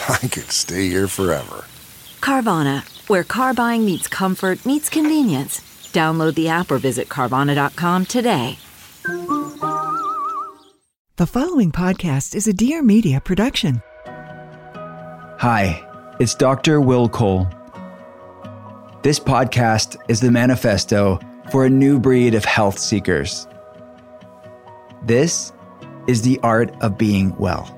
I could stay here forever. Carvana, where car buying meets comfort, meets convenience. Download the app or visit Carvana.com today. The following podcast is a Dear Media production. Hi, it's Dr. Will Cole. This podcast is the manifesto for a new breed of health seekers. This is the art of being well.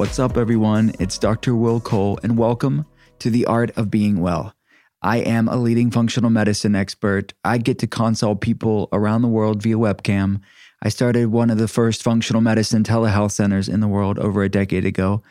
What's up, everyone? It's Dr. Will Cole, and welcome to the Art of Being Well. I am a leading functional medicine expert. I get to consult people around the world via webcam. I started one of the first functional medicine telehealth centers in the world over a decade ago,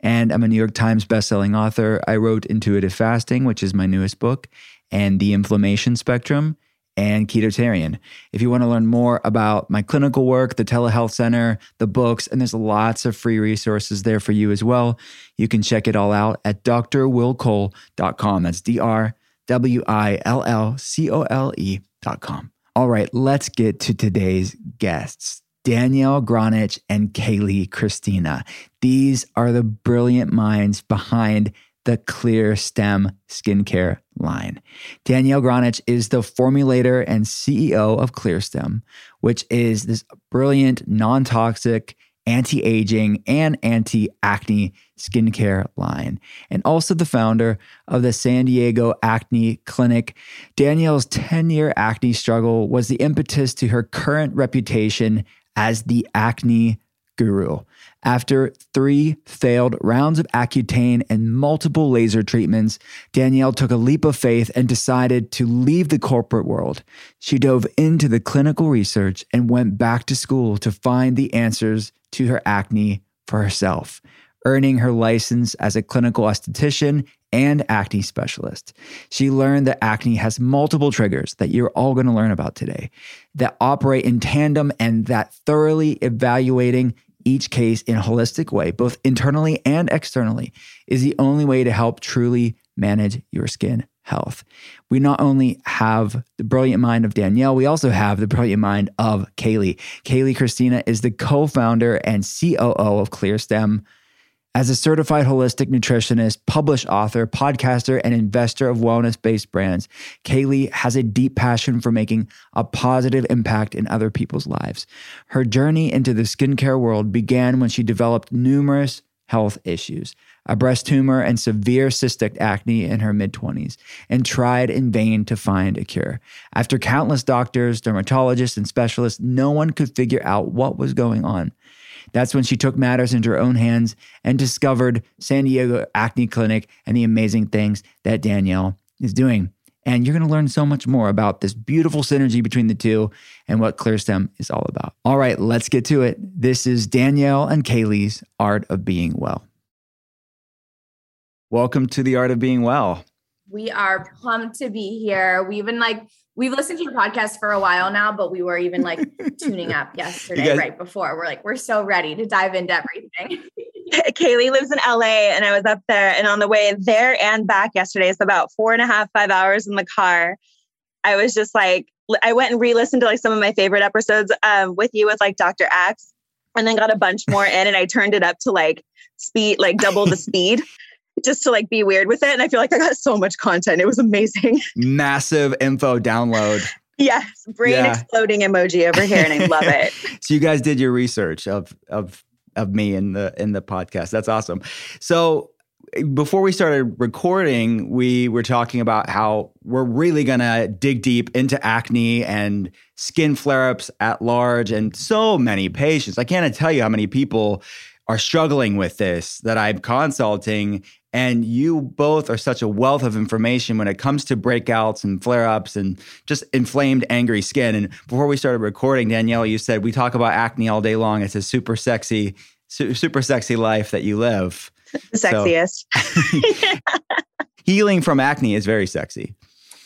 and I'm a New York Times bestselling author. I wrote Intuitive Fasting, which is my newest book, and The Inflammation Spectrum and Ketotarian. If you want to learn more about my clinical work, the telehealth center, the books, and there's lots of free resources there for you as well, you can check it all out at drwillcole.com. That's D R W I L L C O L E.com. All right, let's get to today's guests. Danielle Gronich and Kayleigh Christina. These are the brilliant minds behind the ClearStem skincare line. Danielle Gronich is the formulator and CEO of ClearStem, which is this brilliant, non toxic, anti aging, and anti acne skincare line, and also the founder of the San Diego Acne Clinic. Danielle's 10 year acne struggle was the impetus to her current reputation as the acne guru. After three failed rounds of Accutane and multiple laser treatments, Danielle took a leap of faith and decided to leave the corporate world. She dove into the clinical research and went back to school to find the answers to her acne for herself, earning her license as a clinical esthetician and acne specialist. She learned that acne has multiple triggers that you're all going to learn about today that operate in tandem and that thoroughly evaluating each case in a holistic way, both internally and externally, is the only way to help truly manage your skin health. We not only have the brilliant mind of Danielle, we also have the brilliant mind of Kayleigh. Kayleigh Christina is the co founder and COO of ClearStem. As a certified holistic nutritionist, published author, podcaster, and investor of wellness based brands, Kayleigh has a deep passion for making a positive impact in other people's lives. Her journey into the skincare world began when she developed numerous health issues, a breast tumor and severe cystic acne in her mid 20s, and tried in vain to find a cure. After countless doctors, dermatologists, and specialists, no one could figure out what was going on. That's when she took matters into her own hands and discovered San Diego Acne Clinic and the amazing things that Danielle is doing. And you're going to learn so much more about this beautiful synergy between the two and what ClearStem is all about. All right, let's get to it. This is Danielle and Kayleigh's Art of Being Well. Welcome to the Art of Being Well. We are pumped to be here. We've been like we've listened to your podcast for a while now, but we were even like tuning up yesterday, guys- right before. We're like, we're so ready to dive into everything. Kayleigh lives in LA and I was up there and on the way there and back yesterday, it's about four and a half, five hours in the car. I was just like, I went and re-listened to like some of my favorite episodes um, with you with like Dr. Axe and then got a bunch more in and I turned it up to like speed, like double the speed just to like be weird with it. And I feel like I got so much content. It was amazing. Massive info download. Yes, brain yeah. exploding emoji over here, and I love it. so you guys did your research of of of me in the in the podcast. That's awesome. So eh, before we started recording, we were talking about how we're really going to dig deep into acne and skin flare ups at large and so many patients. I can't tell you how many people are struggling with this that I'm consulting. And you both are such a wealth of information when it comes to breakouts and flare ups and just inflamed, angry skin. And before we started recording, Danielle, you said we talk about acne all day long. It's a super sexy, super sexy life that you live. The sexiest. So, healing from acne is very sexy.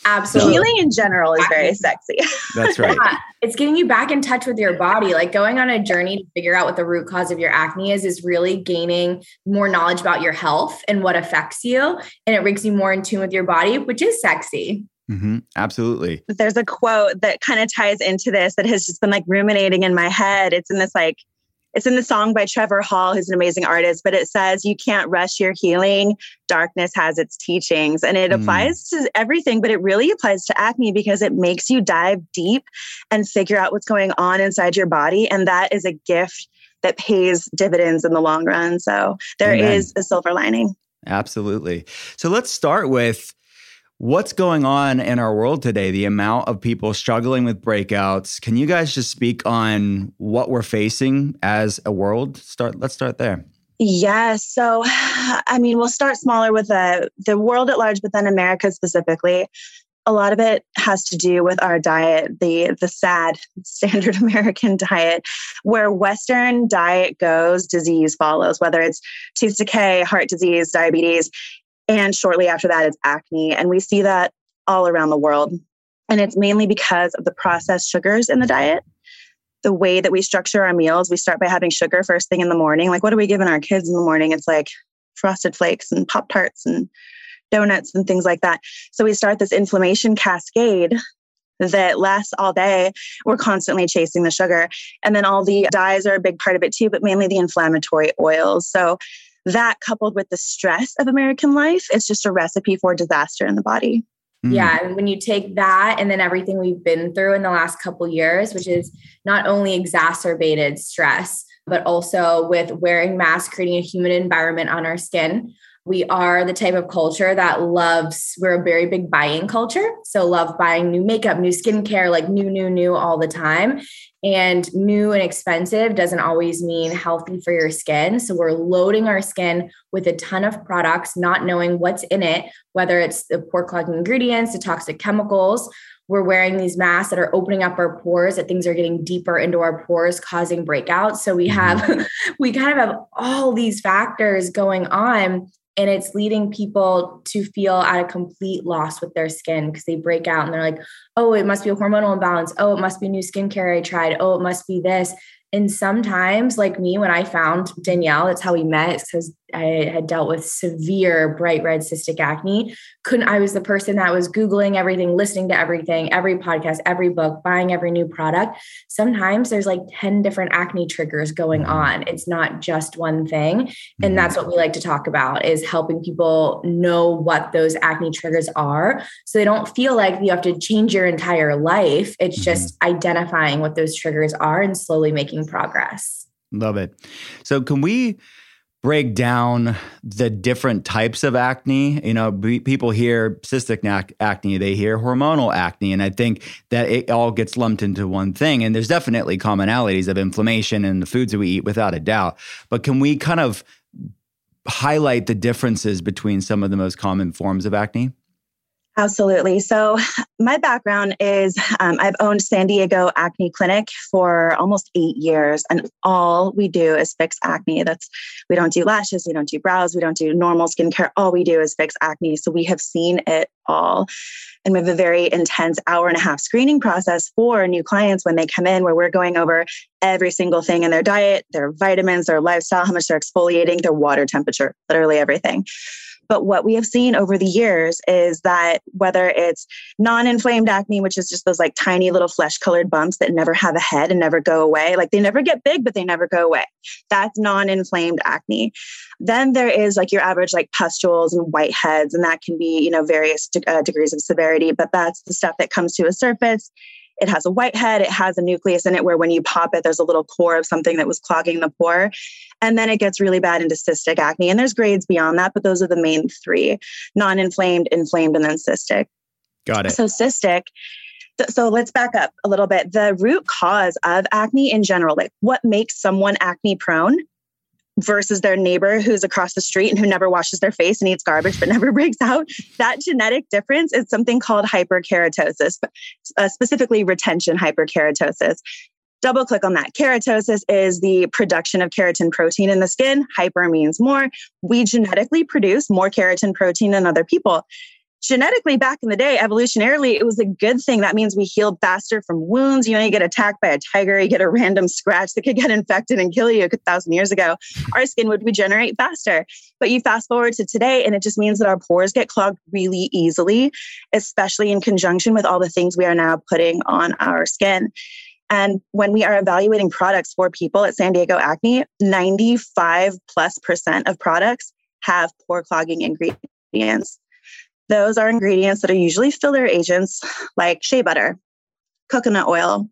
Absolutely. Healing in general is very sexy. That's right. Yeah, it's getting you back in touch with your body. Like going on a journey to figure out what the root cause of your acne is, is really gaining more knowledge about your health and what affects you. And it brings you more in tune with your body, which is sexy. Mm-hmm. Absolutely. There's a quote that kind of ties into this that has just been like ruminating in my head. It's in this like it's in the song by Trevor Hall, who's an amazing artist, but it says, You can't rush your healing. Darkness has its teachings. And it mm. applies to everything, but it really applies to acne because it makes you dive deep and figure out what's going on inside your body. And that is a gift that pays dividends in the long run. So there Amen. is a silver lining. Absolutely. So let's start with what's going on in our world today, the amount of people struggling with breakouts. Can you guys just speak on what we're facing as a world? Start let's start there. Yeah, so I mean, we'll start smaller with the the world at large, but then America specifically. A lot of it has to do with our diet, the the sad standard American diet, where Western diet goes, disease follows, whether it's tooth decay, heart disease, diabetes. And shortly after that is acne. And we see that all around the world. And it's mainly because of the processed sugars in the diet. The way that we structure our meals, we start by having sugar first thing in the morning. Like, what are we giving our kids in the morning? It's like frosted flakes and Pop Tarts and donuts and things like that. So we start this inflammation cascade that lasts all day. We're constantly chasing the sugar. And then all the dyes are a big part of it too, but mainly the inflammatory oils. So that coupled with the stress of American life is just a recipe for disaster in the body. Mm. Yeah, and when you take that and then everything we've been through in the last couple years, which is not only exacerbated stress, but also with wearing masks, creating a humid environment on our skin, we are the type of culture that loves we're a very big buying culture. So love buying new makeup new skincare like new new new all the time. And new and expensive doesn't always mean healthy for your skin. So we're loading our skin with a ton of products not knowing what's in it whether it's the pore clogging ingredients the toxic chemicals. We're wearing these masks that are opening up our pores that things are getting deeper into our pores causing breakouts. So we have mm-hmm. we kind of have all these factors going on and it's leading people to feel at a complete loss with their skin because they break out and they're like oh it must be a hormonal imbalance. Oh it must be new skincare i tried. Oh it must be this and sometimes like me when i found danielle that's how we met because I had dealt with severe bright red cystic acne. Couldn't I was the person that was googling everything, listening to everything, every podcast, every book, buying every new product. Sometimes there's like 10 different acne triggers going mm-hmm. on. It's not just one thing. And mm-hmm. that's what we like to talk about is helping people know what those acne triggers are so they don't feel like you have to change your entire life. It's mm-hmm. just identifying what those triggers are and slowly making progress. Love it. So can we break down the different types of acne. You know, b- people hear cystic acne, they hear hormonal acne, and I think that it all gets lumped into one thing. And there's definitely commonalities of inflammation and the foods that we eat, without a doubt. But can we kind of highlight the differences between some of the most common forms of acne? Absolutely. So, my background is um, I've owned San Diego Acne Clinic for almost eight years, and all we do is fix acne. That's we don't do lashes, we don't do brows, we don't do normal skincare. All we do is fix acne. So, we have seen it all. And we have a very intense hour and a half screening process for new clients when they come in, where we're going over every single thing in their diet, their vitamins, their lifestyle, how much they're exfoliating, their water temperature, literally everything. But what we have seen over the years is that whether it's non inflamed acne, which is just those like tiny little flesh colored bumps that never have a head and never go away, like they never get big, but they never go away. That's non inflamed acne. Then there is like your average like pustules and whiteheads, and that can be, you know, various de- uh, degrees of severity, but that's the stuff that comes to a surface it has a whitehead, it has a nucleus in it where when you pop it, there's a little core of something that was clogging the pore. And then it gets really bad into cystic acne. And there's grades beyond that, but those are the main three non inflamed, inflamed, and then cystic. Got it. So, cystic. So let's back up a little bit. The root cause of acne in general, like what makes someone acne prone, versus their neighbor who's across the street and who never washes their face and eats garbage but never breaks out that genetic difference is something called hyperkeratosis uh, specifically retention hyperkeratosis. Double click on that. Keratosis is the production of keratin protein in the skin. Hyper means more. We genetically produce more keratin protein than other people genetically back in the day, evolutionarily, it was a good thing. That means we healed faster from wounds. You know, you get attacked by a tiger, you get a random scratch that could get infected and kill you a thousand years ago. Our skin would regenerate faster. But you fast forward to today, and it just means that our pores get clogged really easily, especially in conjunction with all the things we are now putting on our skin. And when we are evaluating products for people at San Diego Acne, 95 plus percent of products have pore clogging ingredients. Those are ingredients that are usually filler agents like shea butter, coconut oil,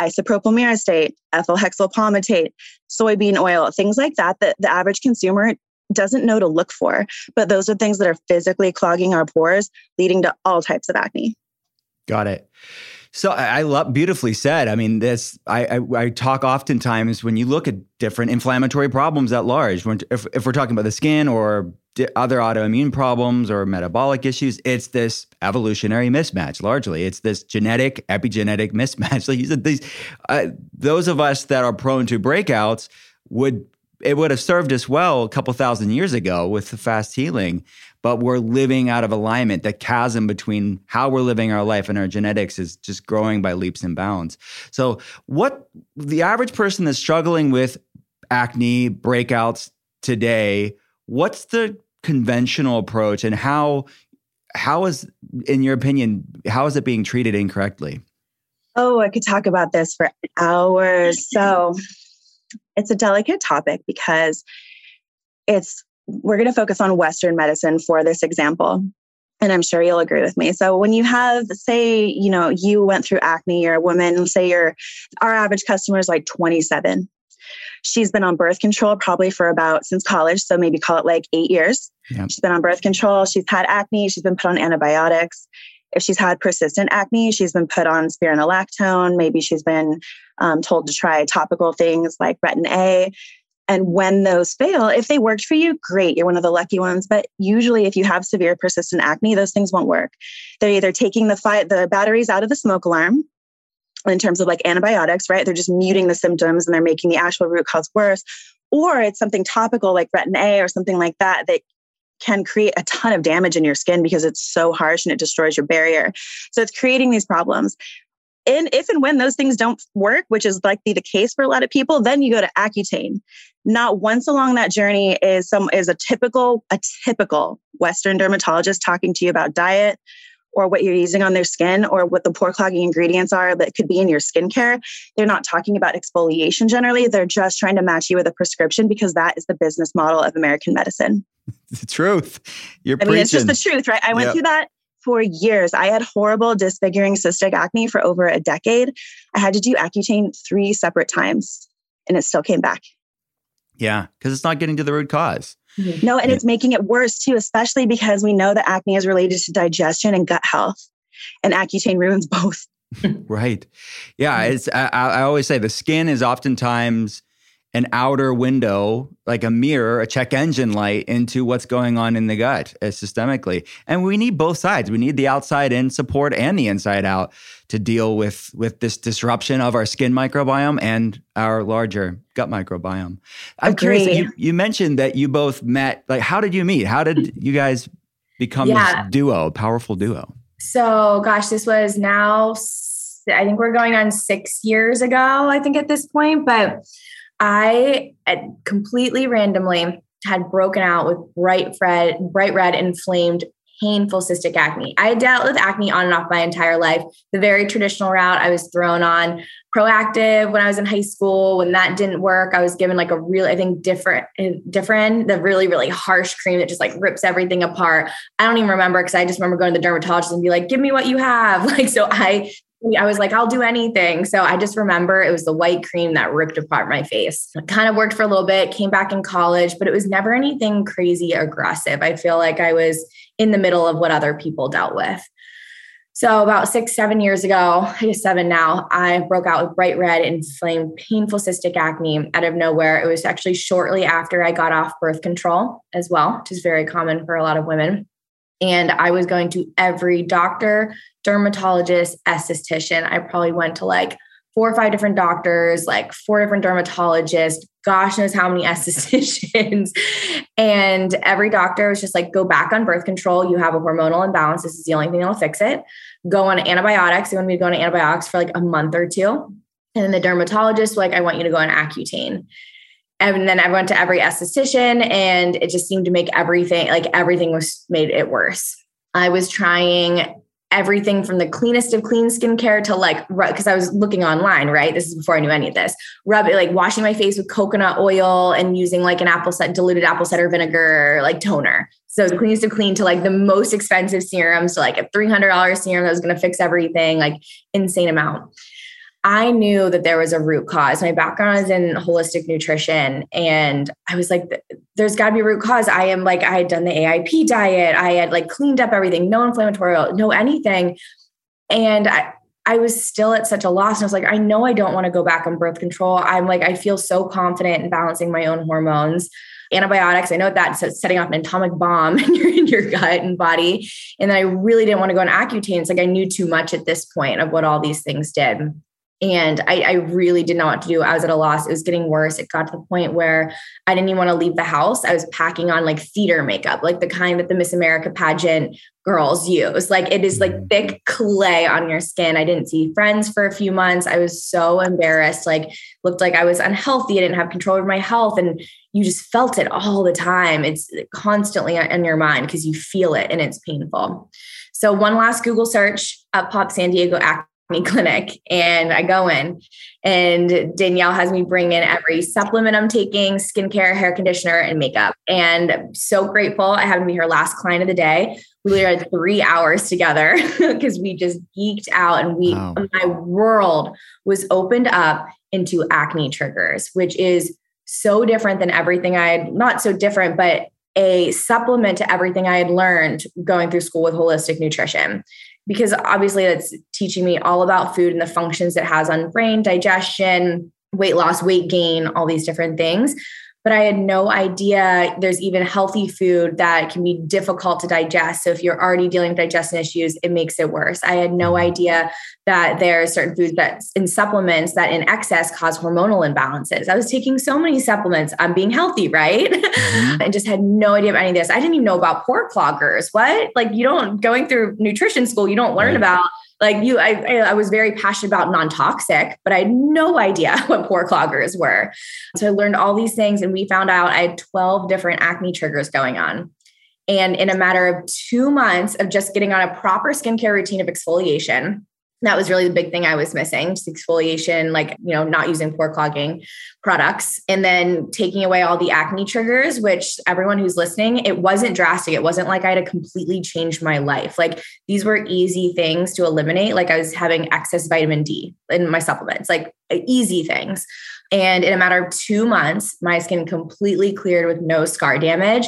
isopropyl myristate, ethyl hexyl palmitate, soybean oil, things like that that the average consumer doesn't know to look for. But those are things that are physically clogging our pores, leading to all types of acne. Got it. So I love beautifully said. I mean, this I, I, I talk oftentimes when you look at different inflammatory problems at large. When if, if we're talking about the skin or other autoimmune problems or metabolic issues, it's this evolutionary mismatch. Largely, it's this genetic epigenetic mismatch. Like you said, these uh, those of us that are prone to breakouts would it would have served us well a couple thousand years ago with the fast healing, but we're living out of alignment. The chasm between how we're living our life and our genetics is just growing by leaps and bounds. So, what the average person that's struggling with acne breakouts today, what's the conventional approach and how how is in your opinion how is it being treated incorrectly? Oh, I could talk about this for hours. So, it's a delicate topic because it's we're going to focus on western medicine for this example and i'm sure you'll agree with me so when you have say you know you went through acne you're a woman say you're our average customer is like 27 she's been on birth control probably for about since college so maybe call it like eight years yep. she's been on birth control she's had acne she's been put on antibiotics if she's had persistent acne, she's been put on spironolactone. Maybe she's been um, told to try topical things like Retin A. And when those fail, if they worked for you, great, you're one of the lucky ones. But usually, if you have severe persistent acne, those things won't work. They're either taking the fi- the batteries out of the smoke alarm in terms of like antibiotics, right? They're just muting the symptoms and they're making the actual root cause worse. Or it's something topical like retin A or something like that that can create a ton of damage in your skin because it's so harsh and it destroys your barrier. So it's creating these problems. And if and when those things don't work, which is likely the case for a lot of people, then you go to Accutane. Not once along that journey is some is a typical a typical Western dermatologist talking to you about diet or what you're using on their skin or what the pore clogging ingredients are that could be in your skincare. They're not talking about exfoliation generally. They're just trying to match you with a prescription because that is the business model of American medicine. the truth. You're I mean, it's just the truth, right? I went yep. through that for years. I had horrible disfiguring cystic acne for over a decade. I had to do Accutane three separate times and it still came back. Yeah, because it's not getting to the root cause. No, and yeah. it's making it worse too, especially because we know that acne is related to digestion and gut health, and Accutane ruins both. right. Yeah, it's. I, I always say the skin is oftentimes an outer window, like a mirror, a check engine light into what's going on in the gut uh, systemically. And we need both sides. We need the outside in support and the inside out to deal with with this disruption of our skin microbiome and our larger gut microbiome. I'm Agreed. curious. You, you mentioned that you both met. Like, how did you meet? How did you guys become yeah. this duo, powerful duo? So, gosh, this was now. I think we're going on six years ago. I think at this point, but I uh, completely randomly had broken out with bright red, bright red, inflamed, painful cystic acne. I dealt with acne on and off my entire life. The very traditional route I was thrown on Proactiv when I was in high school. When that didn't work, I was given like a really, I think different, different, the really, really harsh cream that just like rips everything apart. I don't even remember because I just remember going to the dermatologist and be like, give me what you have. Like, so I I was like, I'll do anything. So I just remember it was the white cream that ripped apart my face. It kind of worked for a little bit, came back in college, but it was never anything crazy aggressive. I feel like I was in the middle of what other people dealt with. So about six, seven years ago, I guess seven now, I broke out with bright red, inflamed, painful cystic acne out of nowhere. It was actually shortly after I got off birth control as well, which is very common for a lot of women. And I was going to every doctor, dermatologist, esthetician. I probably went to like four or five different doctors, like four different dermatologists, gosh knows how many estheticians. and every doctor was just like, go back on birth control. You have a hormonal imbalance. This is the only thing that'll fix it. Go on antibiotics. They want me to go on antibiotics for like a month or two. And then the dermatologist, like, I want you to go on Accutane. And then I went to every esthetician and it just seemed to make everything like everything was made it worse. I was trying everything from the cleanest of clean skincare to like because I was looking online, right? This is before I knew any of this. Rub like washing my face with coconut oil and using like an apple set diluted apple cider vinegar like toner. So the cleanest of clean to like the most expensive serums to like a $300 serum that was going to fix everything, like insane amount. I knew that there was a root cause. My background is in holistic nutrition. And I was like, there's got to be a root cause. I am like, I had done the AIP diet. I had like cleaned up everything, no inflammatory, no anything. And I, I was still at such a loss. And I was like, I know I don't want to go back on birth control. I'm like, I feel so confident in balancing my own hormones. Antibiotics, I know that's setting off an atomic bomb in your, in your gut and body. And then I really didn't want to go on Accutane. It's like I knew too much at this point of what all these things did and I, I, really did not what to do. I was at a loss. It was getting worse. It got to the point where I didn't even want to leave the house. I was packing on like theater makeup, like the kind that the Miss America pageant girls use. Like it is like mm-hmm. thick clay on your skin. I didn't see friends for a few months. I was so embarrassed. Like looked like I was unhealthy. I didn't have control over my health. And you just felt it all the time. It's constantly in your mind because you feel it and it's painful. So one last Google search up pop San Diego Acne clinic and I go in and Danielle has me bring in every supplement I'm taking, skincare, hair conditioner, and makeup. And I'm so grateful. I happened to be her last client of the day. We literally had three hours together because we just geeked out and we wow. my world was opened up into acne triggers, which is so different than everything I had not so different, but a supplement to everything I had learned going through school with holistic nutrition because obviously that's teaching me all about food and the functions it has on brain, digestion, weight loss, weight gain, all these different things but I had no idea there's even healthy food that can be difficult to digest. So if you're already dealing with digestion issues, it makes it worse. I had no mm-hmm. idea that there are certain foods that in supplements that in excess cause hormonal imbalances. I was taking so many supplements. I'm being healthy, right? Mm-hmm. and just had no idea about any of this. I didn't even know about pore cloggers. What? Like you don't going through nutrition school, you don't learn right. about like you I, I was very passionate about non-toxic but i had no idea what pore cloggers were. So i learned all these things and we found out i had 12 different acne triggers going on. And in a matter of two months of just getting on a proper skincare routine of exfoliation that was really the big thing I was missing just exfoliation, like, you know, not using pore clogging products. And then taking away all the acne triggers, which everyone who's listening, it wasn't drastic. It wasn't like I had to completely change my life. Like these were easy things to eliminate. Like I was having excess vitamin D in my supplements, like easy things. And in a matter of two months, my skin completely cleared with no scar damage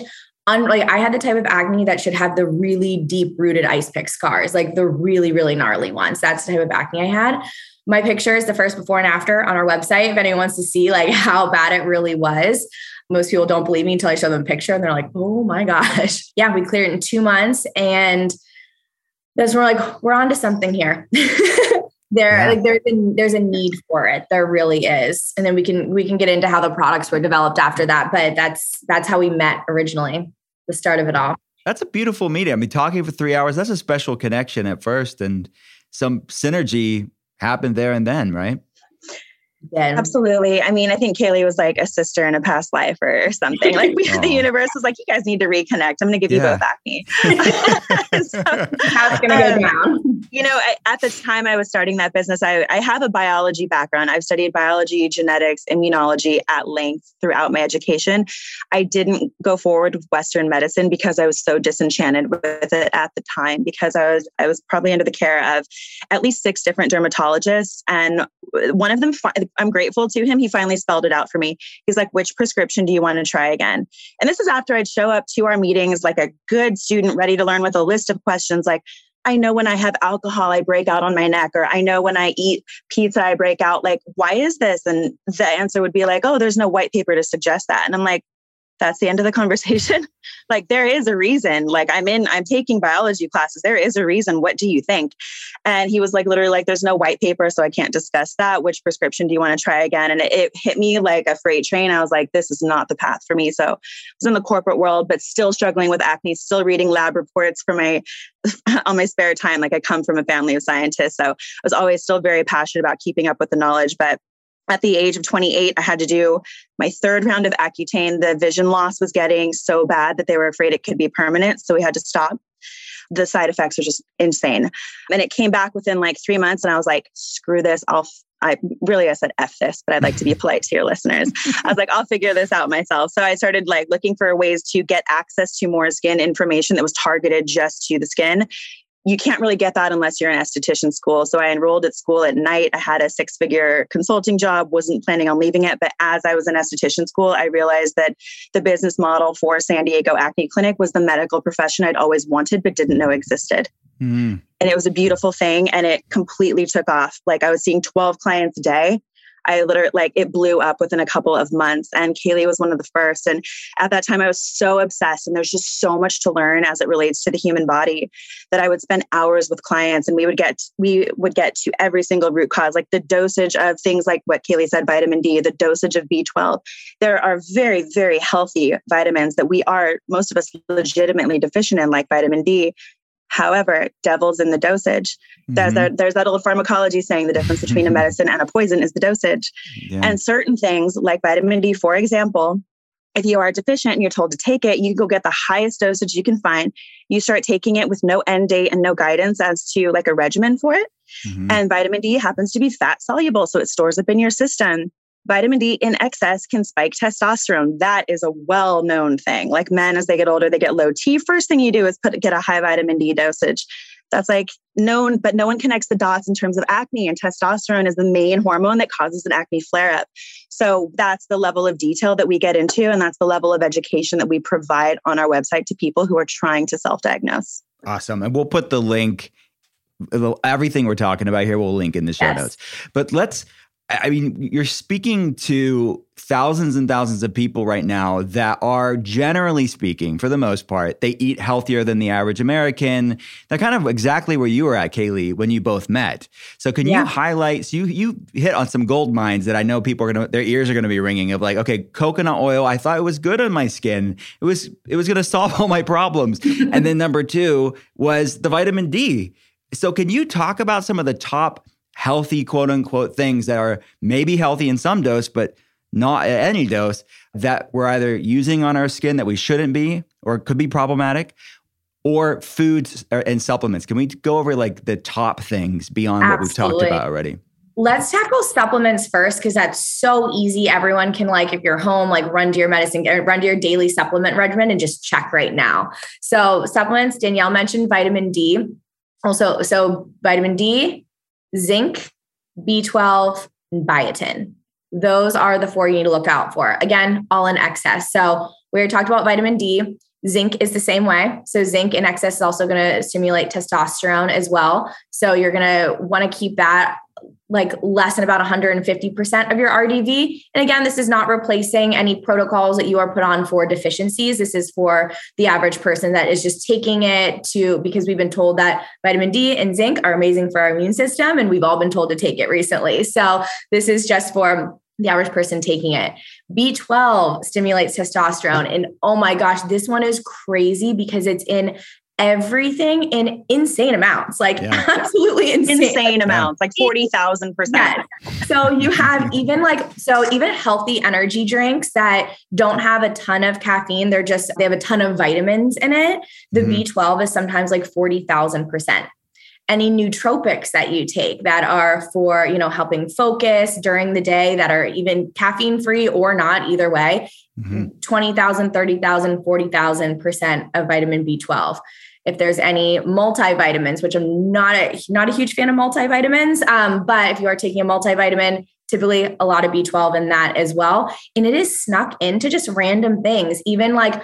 un, like I had the type of acne that should have the really deep rooted ice pick scars, like the really, really gnarly ones. That's the type of acne I had. My picture is the first before and after on our website. If anyone wants to see like how bad it really was. Most people don't believe me until I show them a picture and they're like, oh my gosh. Yeah, we cleared it in two months. And that's when we're like, we're on to something here. there yeah. like there's a, there's a need for it there really is and then we can we can get into how the products were developed after that but that's that's how we met originally the start of it all. That's a beautiful meeting. I mean, talking for three hours, that's a special connection at first, and some synergy happened there and then, right? Absolutely. I mean, I think Kayleigh was like a sister in a past life or something. Like we, the universe was like, you guys need to reconnect. I'm going to give you both acne. so, How's going to go um, down? You know, I, at the time I was starting that business, I, I have a biology background. I've studied biology, genetics, immunology at length throughout my education. I didn't go forward with Western medicine because I was so disenchanted with it at the time because I was I was probably under the care of at least six different dermatologists and one of them I'm grateful to him. He finally spelled it out for me. He's like, which prescription do you want to try again? And this is after I'd show up to our meetings like a good student ready to learn with a list of questions like, I know when I have alcohol, I break out on my neck, or I know when I eat pizza, I break out. Like, why is this? And the answer would be like, oh, there's no white paper to suggest that. And I'm like, that's the end of the conversation. like there is a reason. Like I'm in, I'm taking biology classes. There is a reason. What do you think? And he was like, literally, like, there's no white paper, so I can't discuss that. Which prescription do you want to try again? And it, it hit me like a freight train. I was like, this is not the path for me. So I was in the corporate world, but still struggling with acne, still reading lab reports for my on my spare time. Like I come from a family of scientists. So I was always still very passionate about keeping up with the knowledge. But at the age of 28, I had to do my third round of Accutane. The vision loss was getting so bad that they were afraid it could be permanent. So we had to stop. The side effects are just insane. And it came back within like three months. And I was like, screw this. I'll, I really, I said F this, but I'd like to be polite to your listeners. I was like, I'll figure this out myself. So I started like looking for ways to get access to more skin information that was targeted just to the skin you can't really get that unless you're in esthetician school. So I enrolled at school at night. I had a six figure consulting job, wasn't planning on leaving it. But as I was in esthetician school, I realized that the business model for San Diego Acne Clinic was the medical profession I'd always wanted, but didn't know existed. Mm. And it was a beautiful thing. And it completely took off. Like I was seeing 12 clients a day I literally like it blew up within a couple of months. And Kayleigh was one of the first. And at that time, I was so obsessed, and there's just so much to learn as it relates to the human body that I would spend hours with clients, and we would get we would get to every single root cause, like the dosage of things like what Kayleigh said, vitamin D, the dosage of B12. There are very very healthy vitamins that we are most of us legitimately deficient in, like vitamin D. However, devil's in the dosage. Mm-hmm. There's, a, there's that old pharmacology saying the difference between a medicine and a poison is the dosage. Yeah. And certain things, like vitamin D, for example, if you are deficient and you're told to take it, you go get the highest dosage you can find. You start taking it with no end date and no guidance as to like a regimen for it. Mm-hmm. And vitamin D happens to be fat soluble, so it stores up in your system vitamin D in excess can spike testosterone. That is a well known thing. Like men, as they get older, they get low T. First thing you do is put get a high vitamin D dosage. That's like known, but no one connects the dots in terms of acne. And testosterone is the main hormone that causes an acne flare up. So that's the level of detail that we get into. And that's the level of education that we provide on our website to people who are trying to self diagnose. Awesome. And we'll put the link everything we're talking about here we'll link in the show yes. notes but let's I mean, you're speaking to thousands and thousands of people right now that are generally speaking, for the most part, they eat healthier than the average American. They're kind of exactly where you were at, Kayleigh, when you both met. So can yeah. you highlight? So you you hit on some gold mines that I know people are gonna their ears are gonna be ringing of like, okay, coconut oil. I thought it was good on my skin. It was it was gonna solve all my problems. and then number two was the vitamin D. So can you talk about some of the top healthy, quote unquote, things that are maybe healthy in some dose, but not at any dose that we're either using on our skin that we shouldn't be or could be problematic or foods and supplements. Can we go over like the top things beyond Absolutely. what we've talked about already? Let's tackle supplements first because that's so easy. Everyone can like if you're home, like run to your medicine, uh, run to your daily supplement regimen and just check right now. So supplements, Danielle mentioned vitamin D. Also, so vitamin D, zinc, B12, and biotin. Those are the four you need to look out for. Again, all in excess. So we talked about vitamin D. Zinc is the same way. So zinc in excess is also going to stimulate testosterone as well. So you're going to want to keep that like less than about 150% of your RDV. And again, this is not replacing any protocols that you are put on for deficiencies. This is for the average person that is just taking it to because we've been told that vitamin D and zinc are amazing for our immune system and we've all been told to take it recently. So this is just for the average person taking it. B12 stimulates testosterone. And oh my gosh, this one is crazy because it's in everything in insane amounts, like Yeah. absolutely insane, Insane amounts, like 40,000%. Yes. So you have even like so even healthy energy drinks that don't have a ton of caffeine, they're just they have a ton of vitamins in it. The Mhm. B12 is sometimes like 40,000%. Any nootropics that you take that are for, you know, helping focus during the day that are even caffeine free or not either way, Mhm. 20,000, 30,000, 40,000% of vitamin B12. If there's any multivitamins, which I'm not a, not a huge fan of multivitamins, um, but if you are taking a multivitamin, typically a lot of B12 in that as well. And it is snuck into just random things, even like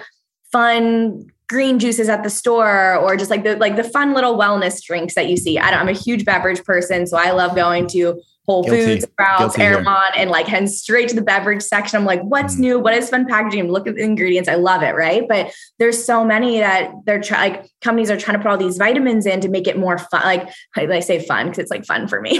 fun green juices at the store or just like the like the fun little wellness drinks that you see. I don't, I'm a huge beverage person, so I love going to Whole Guilty. Foods, Sprouts, Guilty and like head straight to the beverage section. I'm like, what's Mm. new? What is fun packaging? Look at the ingredients. I love it, right? But there's so many that they're trying. Like companies are trying to put all these vitamins in to make it more fun. Like I I say fun because it's like fun for me.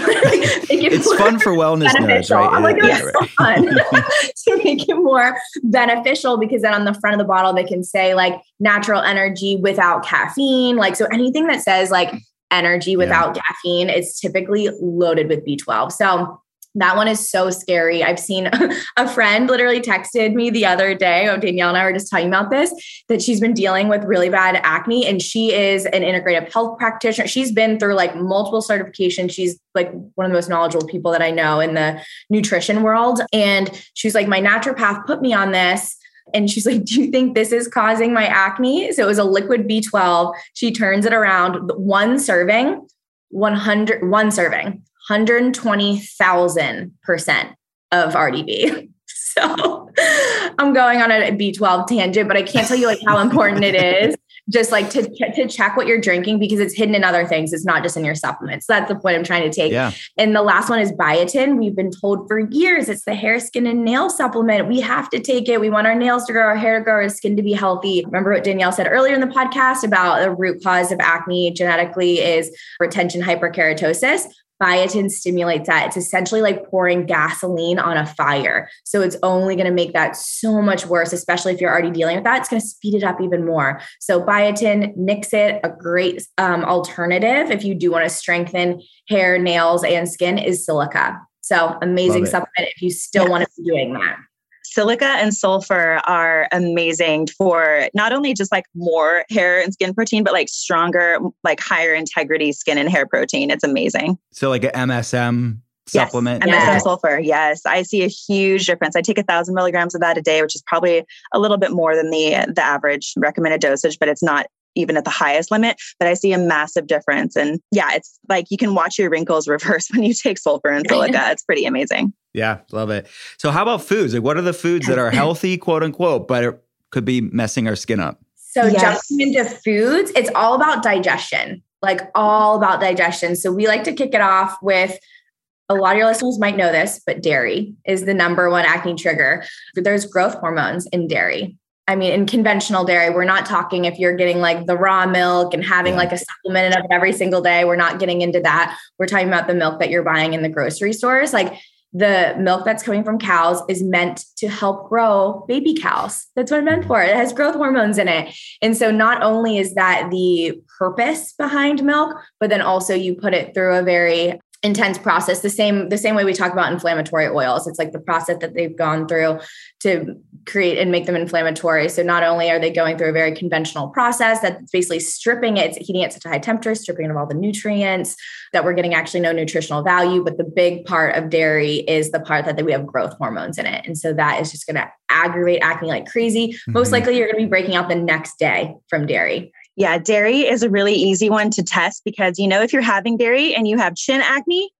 It It's fun for wellness nerds, right? I'm like, Yeah, it's so fun to make it more beneficial because then on the front of the bottle they can say like natural energy without caffeine. Like so anything that says like energy without caffeine is typically loaded with B12. So that one is so scary. I've seen a friend literally texted me the other day. Oh, Danielle and I were just talking about this that she's been dealing with really bad acne and she is an integrative health practitioner. She's been through like multiple certifications. She's like one of the most knowledgeable people that I know in the nutrition world. And she's like, my naturopath put me on this. And she's like, Do you think this is causing my acne? So it was a liquid B12. She turns it around, one serving, 100, one serving, 120,000% of RDV. So I'm going on a B12 tangent, but I can't tell you like how important it is just like to, to check what you're drinking because it's hidden in other things. It's not just in your supplements. That's the point I'm trying to take. Yeah. And the last one is biotin. We've been told for years it's the hair, skin, and nail supplement. We have to take it. We want our nails to grow, our hair to grow, our skin to be healthy. Remember what Danielle said earlier in the podcast about the root cause of acne genetically is retention hyperkeratosis. Biotin stimulates that. It's essentially like pouring gasoline on a fire. So it's only going to make that so much worse, especially if you're already dealing with that. It's going to speed it up even more. So biotin, Nixit, a great um, alternative if you do want to strengthen hair, nails, and skin is silica. So amazing supplement if you still want to be doing that. Silica and sulfur are amazing for not only just like more hair and skin protein, but like stronger, like higher integrity skin and hair protein. It's amazing. So like a MSM supplement. Yes, MSM Yeah. sulfur. Yes. I see a huge difference. I take a thousand milligrams of that a day, which is probably a little bit more than the the average recommended dosage, but it's not even at the highest limit. But I see a massive difference. And yeah, it's like you can watch your wrinkles reverse when you take sulfur and silica. It's pretty amazing. Yeah, love it. So how about foods? Like what are the foods that are healthy, quote unquote, but it could be messing our skin up? So Yes. jumping into foods, it's all about digestion, like all about digestion. So we like to kick it off with a lot of your listeners might know this, but dairy is the number one acne trigger. There's growth hormones in dairy. I mean, in conventional dairy, we're not talking if you're getting like the raw milk and having like a supplement of it every single day. We're not getting into that. We're talking about the milk that you're buying in the grocery stores. Like the milk that's coming from cows is meant to help grow baby cows. That's what it's meant for. It has growth hormones in it. And so not only is that the purpose behind milk, but then also you put it through a very intense process the same the same way we talk about inflammatory oils it's like the process that they've gone through to create and make them inflammatory. So not only are they going through a very conventional process that's basically stripping it it's heating it at such a high temperature stripping it of all the nutrients that we're getting actually no nutritional value but the big part of dairy is the part that we have growth hormones in it. And so that is just going to aggravate acne like crazy. Most Mhm. likely you're going to be breaking out the next day from dairy. Yeah, dairy is a really easy one to test because you know if you're having dairy and you have chin acne,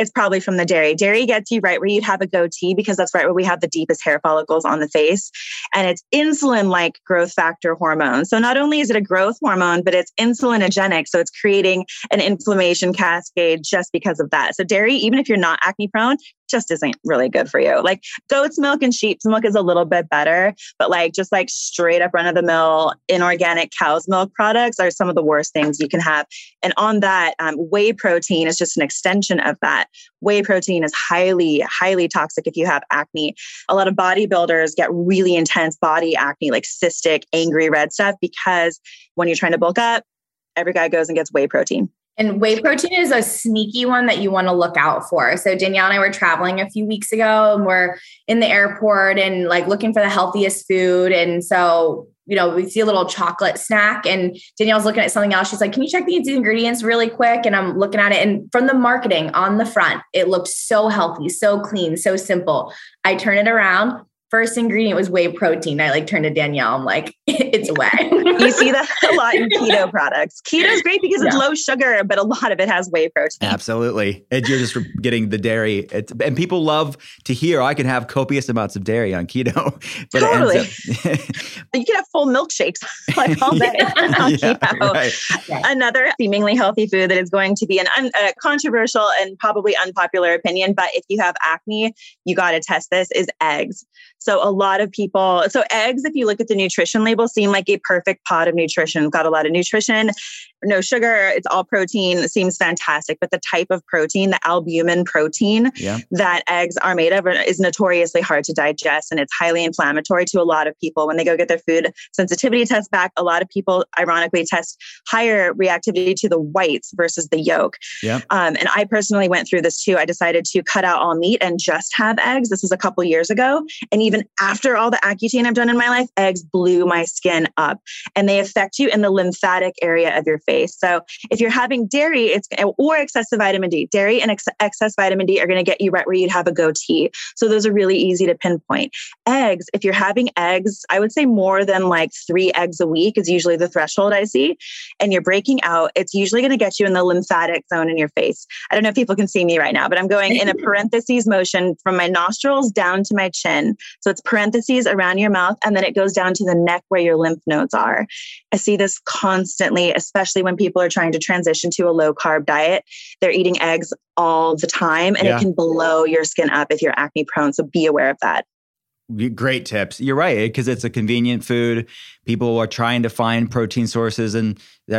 it's probably from the dairy. Dairy gets you right where you'd have a goatee because that's right where we have the deepest hair follicles on the face. And it's insulin like growth factor hormone. So not only is it a growth hormone, but it's insulinogenic. So it's creating an inflammation cascade just because of that. So dairy, even if you're not acne prone, just isn't really good for you. Like goat's milk and sheep's milk is a little bit better, but like just like straight up run of the mill inorganic cow's milk products are some of the worst things you can have. And on that, um, whey protein is just an extension of that. Whey protein is highly, highly toxic if you have acne. A lot of bodybuilders get really intense body acne, like cystic, angry red stuff, because when you're trying to bulk up, every guy goes and gets whey protein. And whey protein is a sneaky one that you want to look out for. So Danielle and I were traveling a few weeks ago and we're in the airport and like looking for the healthiest food. And so, you know, we see a little chocolate snack and Danielle's looking at something else. She's like, Can you check these ingredients really quick? And I'm looking at it. And from the marketing on the front, it looked so healthy, so clean, so simple. I turn it around first ingredient was whey protein. I like turned to Danielle. I'm like, it's whey. you see that a lot in keto products. Keto is great because it's low sugar, but a lot of it has whey protein. Absolutely. And you're just getting the dairy. It's, and people love to hear I can have copious amounts of dairy on keto. But totally. Up, you can have full milkshakes like all day yeah, on yeah, keto. Right. Another seemingly healthy food that is going to be an un, uh, controversial and probably unpopular opinion, but if you have acne, you got to test this is eggs. So a lot of people, so eggs, if you look at the nutrition label, seem like a perfect pot of nutrition. Got a lot of nutrition no sugar, it's all protein. It seems fantastic. But the type of protein, the albumin protein yeah. that eggs are made of, is notoriously hard to digest and it's highly inflammatory to a lot of people. When they go get their food sensitivity test back, a lot of people ironically test higher reactivity to the whites versus the yolk. Yeah. Um, and I personally went through this too. I decided to cut out all meat and just have eggs. This was a couple years ago. And even after all the Accutane I've done in my life, eggs blew my skin up and they affect you in the lymphatic area of your face face. So if you're having dairy, it's or excessive vitamin D, dairy and ex- excess vitamin D are going to get you right where you'd have a goatee. So those are really easy to pinpoint. Eggs, if you're having eggs, I would say more than like three eggs a week is usually the threshold I see. And you're breaking out, it's usually going to get you in the lymphatic zone in your face. I don't know if people can see me right now, but I'm going in a parentheses motion from my nostrils down to my chin. So it's parentheses around your mouth, and then it goes down to the neck where your lymph nodes are. I see this constantly, especially especially when people are trying to transition to a low carb diet. They're eating eggs all the time and yeah. it can blow your skin up if you're acne prone. So be aware of that. Great tips. You're right, eh, because it's a convenient food. People are trying to find protein sources and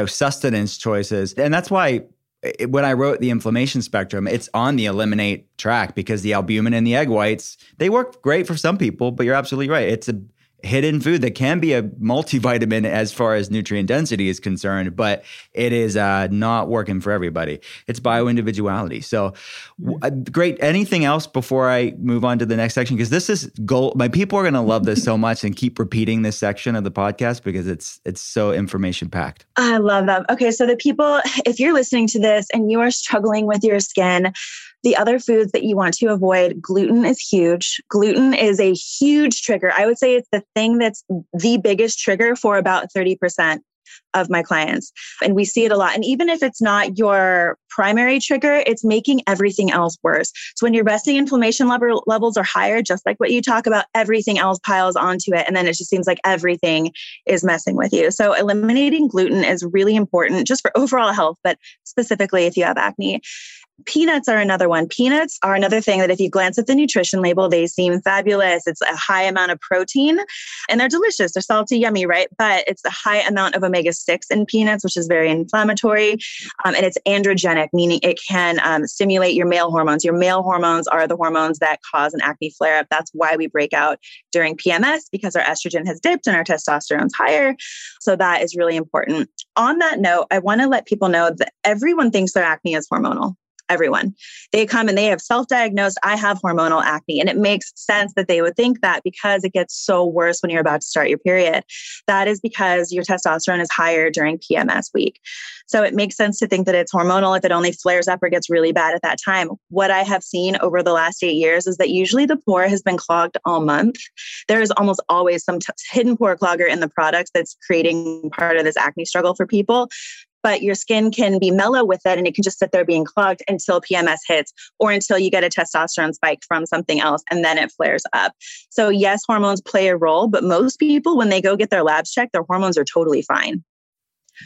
sustenance choices. And that's why eh, eh, when I wrote the inflammation spectrum, it's on the eliminate track because the albumin and the egg whites, they work great for some people, but you're absolutely right. It's a hidden food that can be a multivitamin as far as nutrient density is concerned, but it is uh, not working for everybody. It's bio individuality. So, uh, great. Anything else before I move on to the next section? Because this is gold. My people are going to love this so much and keep repeating this section of the podcast because it's it's so information packed. I love them. Okay, so the people, if you're listening to this and you are struggling with your skin, the other foods that you want to avoid, gluten is huge. Gluten is a huge trigger. I would say it's the thing that's the biggest trigger for about 30% of my clients. And we see it a lot. And even if it's not your primary trigger, it's making everything else worse. So when your resting inflammation level, levels are higher, just like what you talk about, everything else piles onto it. And then it just seems like everything is messing with you. So eliminating gluten is really important just for overall health, but specifically if you have acne. Peanuts are another one. Peanuts are another thing that if you glance at the nutrition label, they seem fabulous. It's a high amount of protein and they're delicious. They're salty, yummy, right? But it's a high amount of omega 6 in peanuts, which is very inflammatory. Um, and it's androgenic, meaning it can um, stimulate your male hormones. Your male hormones are the hormones that cause an acne flare up. That's why we break out during PMS because our estrogen has dipped and our testosterone's higher. So that is really important. On that note, I want to let people know that everyone thinks their acne is hormonal everyone. They come and they have self diagnosed, I have hormonal acne. And it makes sense that they would think that because it gets so worse when you're about to start your period. That is because your testosterone is higher during PMS week. So it makes sense to think that it's hormonal if it only flares up or gets really bad at that time. What I have seen over the last eight years is that usually the pore has been clogged all month. There is almost always some t- hidden pore clogger in the products that's creating part of this acne struggle for people but your skin can be mellow with it and it can just sit there being clogged until PMS hits or until you get a testosterone spike from something else and then it flares up. So, yes, hormones play a role, but most people, when they go get their labs checked, their hormones are totally fine.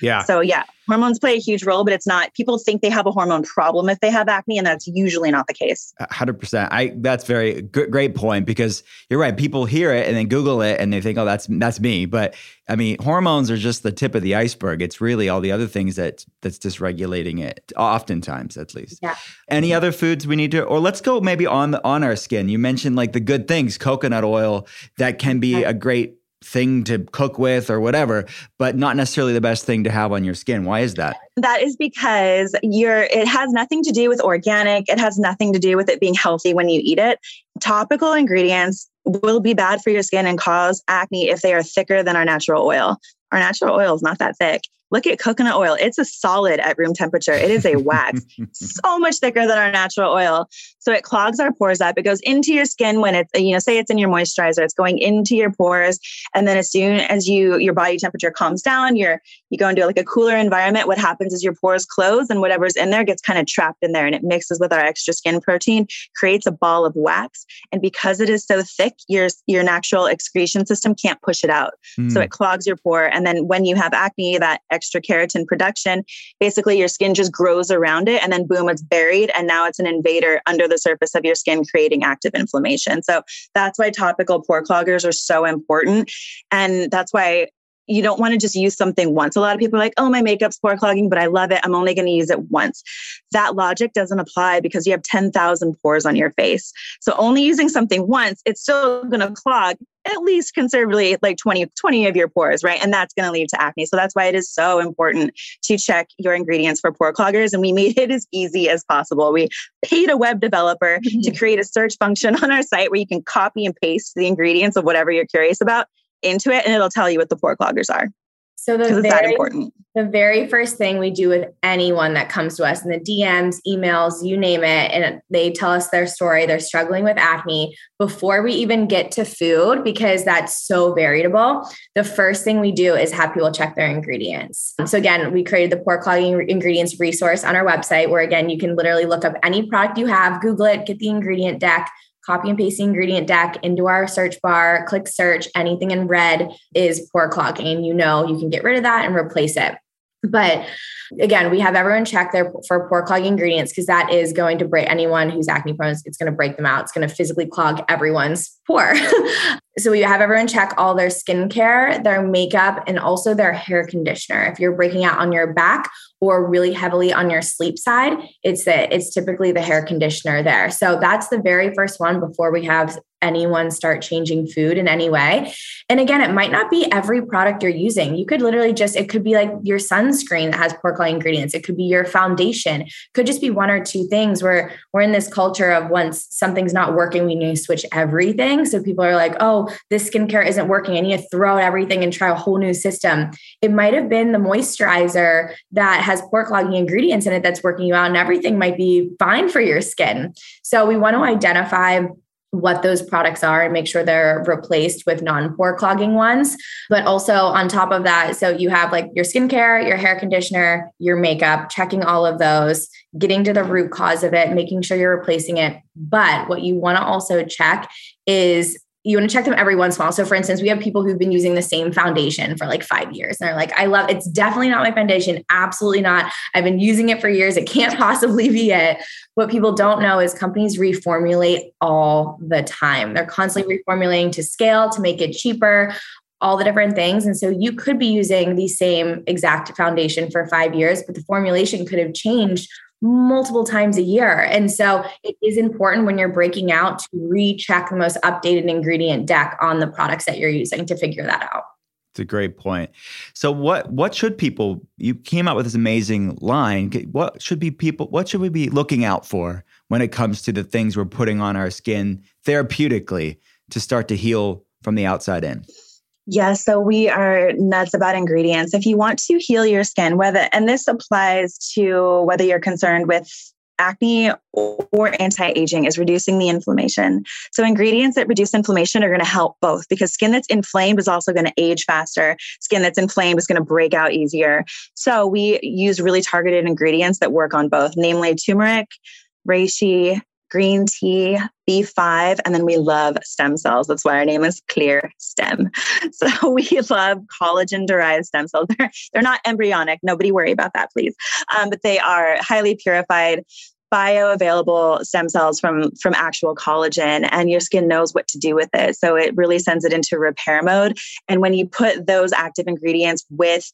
Yeah. So yeah, hormones play a huge role, but it's not. People think they have a hormone problem if they have acne, and that's usually not the case. Hundred percent. I that's very g- great point because you're right. People hear it and then Google it and they think, oh, that's that's me. But I mean, hormones are just the tip of the iceberg. It's really all the other things that that's dysregulating it. Oftentimes, at least. Yeah. Any other foods we need to, or let's go maybe on the on our skin. You mentioned like the good things, coconut oil that can be a great thing to cook with or whatever, but not necessarily the best thing to have on your skin. Why is that? That is because you're it has nothing to do with organic. It has nothing to do with it being healthy when you eat it. Topical ingredients will be bad for your skin and cause acne if they are thicker than our natural oil. Our natural oil is not that thick. Look at coconut oil. It's a solid at room temperature. It is a wax, so much thicker than our natural oil. So it clogs our pores up. It goes into your skin when it's, you know, say it's in your moisturizer, it's going into your pores. And then as soon as you your body temperature calms down, you're you go into like a cooler environment, what happens is your pores close and whatever's in there gets kind of trapped in there and it mixes with our extra skin protein, creates a ball of wax. And because it is so thick, your your natural excretion system can't push it out. Mm. So it clogs your pore. And then when you have acne, that extra keratin production, basically your skin just grows around it and then boom, it's buried. And now it's an invader under the surface of your skin, creating active inflammation. So that's why topical pore cloggers are so important. And that's why you don't want to just use something once. A lot of people are like, oh, my makeup's pore clogging, but I love it. I'm only going to use it once. That logic doesn't apply because you have 10,000 pores on your face. So only using something once, it's still going to clog at least conservatively like 20, 20 of your pores, right? And that's going to lead to acne. So that's why it is so important to check your ingredients for pore cloggers. And we made it as easy as possible. We paid a web developer mm-hmm. to create a search function on our site where you can copy and paste the ingredients of whatever you're curious about into it and it'll tell you what the pore cloggers are. So the very, important. the very first thing we do with anyone that comes to us in the DMs, emails, you name it, and they tell us their story, they're struggling with acne before we even get to food because that's so variable. The first thing we do is have people check their ingredients. So again, we created the pore clogging ingredients resource on our website where again you can literally look up any product you have, Google it, get the ingredient deck copy and paste the ingredient deck into our search bar, click search, anything in red is pore clogging. You know, you can get rid of that and replace it. But again, we have everyone check their for pore clogging ingredients because that is going to break anyone who's acne prone. It's going to break them out. It's going to physically clog everyone's pore. so we have everyone check all their skincare, their makeup, and also their hair conditioner. If you're breaking out on your back or really heavily on your sleep side, it's that it's typically the hair conditioner there. So that's the very first one before we have anyone start changing food in any way. And again, it might not be every product you're using. You could literally just, it could be like your sunscreen that has pore clogging ingredients. It could be your foundation. Could just be one or two things where we're in this culture of once something's not working, we need to switch everything. So people are like, oh, this skincare isn't working. I need to throw out everything and try a whole new system. It might have been the moisturizer that has pore clogging ingredients in it that's working you out, and everything might be fine for your skin. So we want to identify what those products are and make sure they're replaced with non-pore clogging ones. But also on top of that, so you have like your skincare, your hair conditioner, your makeup, checking all of those, getting to the root cause of it, making sure you're replacing it. But what you want to also check is you want to check them every once in a while. So, for instance, we have people who've been using the same foundation for like five years. And they're like, I love it's definitely not my foundation. Absolutely not. I've been using it for years. It can't possibly be it. What people don't know is companies reformulate all the time. They're constantly reformulating to scale, to make it cheaper, all the different things. And so you could be using the same exact foundation for five years, but the formulation could have changed multiple times a year. And so it is important when you're breaking out to recheck the most updated ingredient deck on the products that you're using to figure that out. It's a great point. So what what should people you came out with this amazing line. What should be people what should we be looking out for when it comes to the things we're putting on our skin therapeutically to start to heal from the outside in? Yeah, so we are nuts about ingredients. If you want to heal your skin, whether, and this applies to whether you're concerned with acne or anti-aging is reducing the inflammation. So ingredients that reduce inflammation are going to help both because skin that's inflamed is also going to age faster. Skin that's inflamed is going to break out easier. So we use really targeted ingredients that work on both, namely turmeric, reishi, green tea, B5, and then we love stem cells. That's why our name is ClearStem. So we love collagen derived stem cells. They're, they're not embryonic. Nobody worry about that, please. Um, but they are highly purified bioavailable stem cells from from actual collagen and your skin knows what to do with it so it really sends it into repair mode and when you put those active ingredients with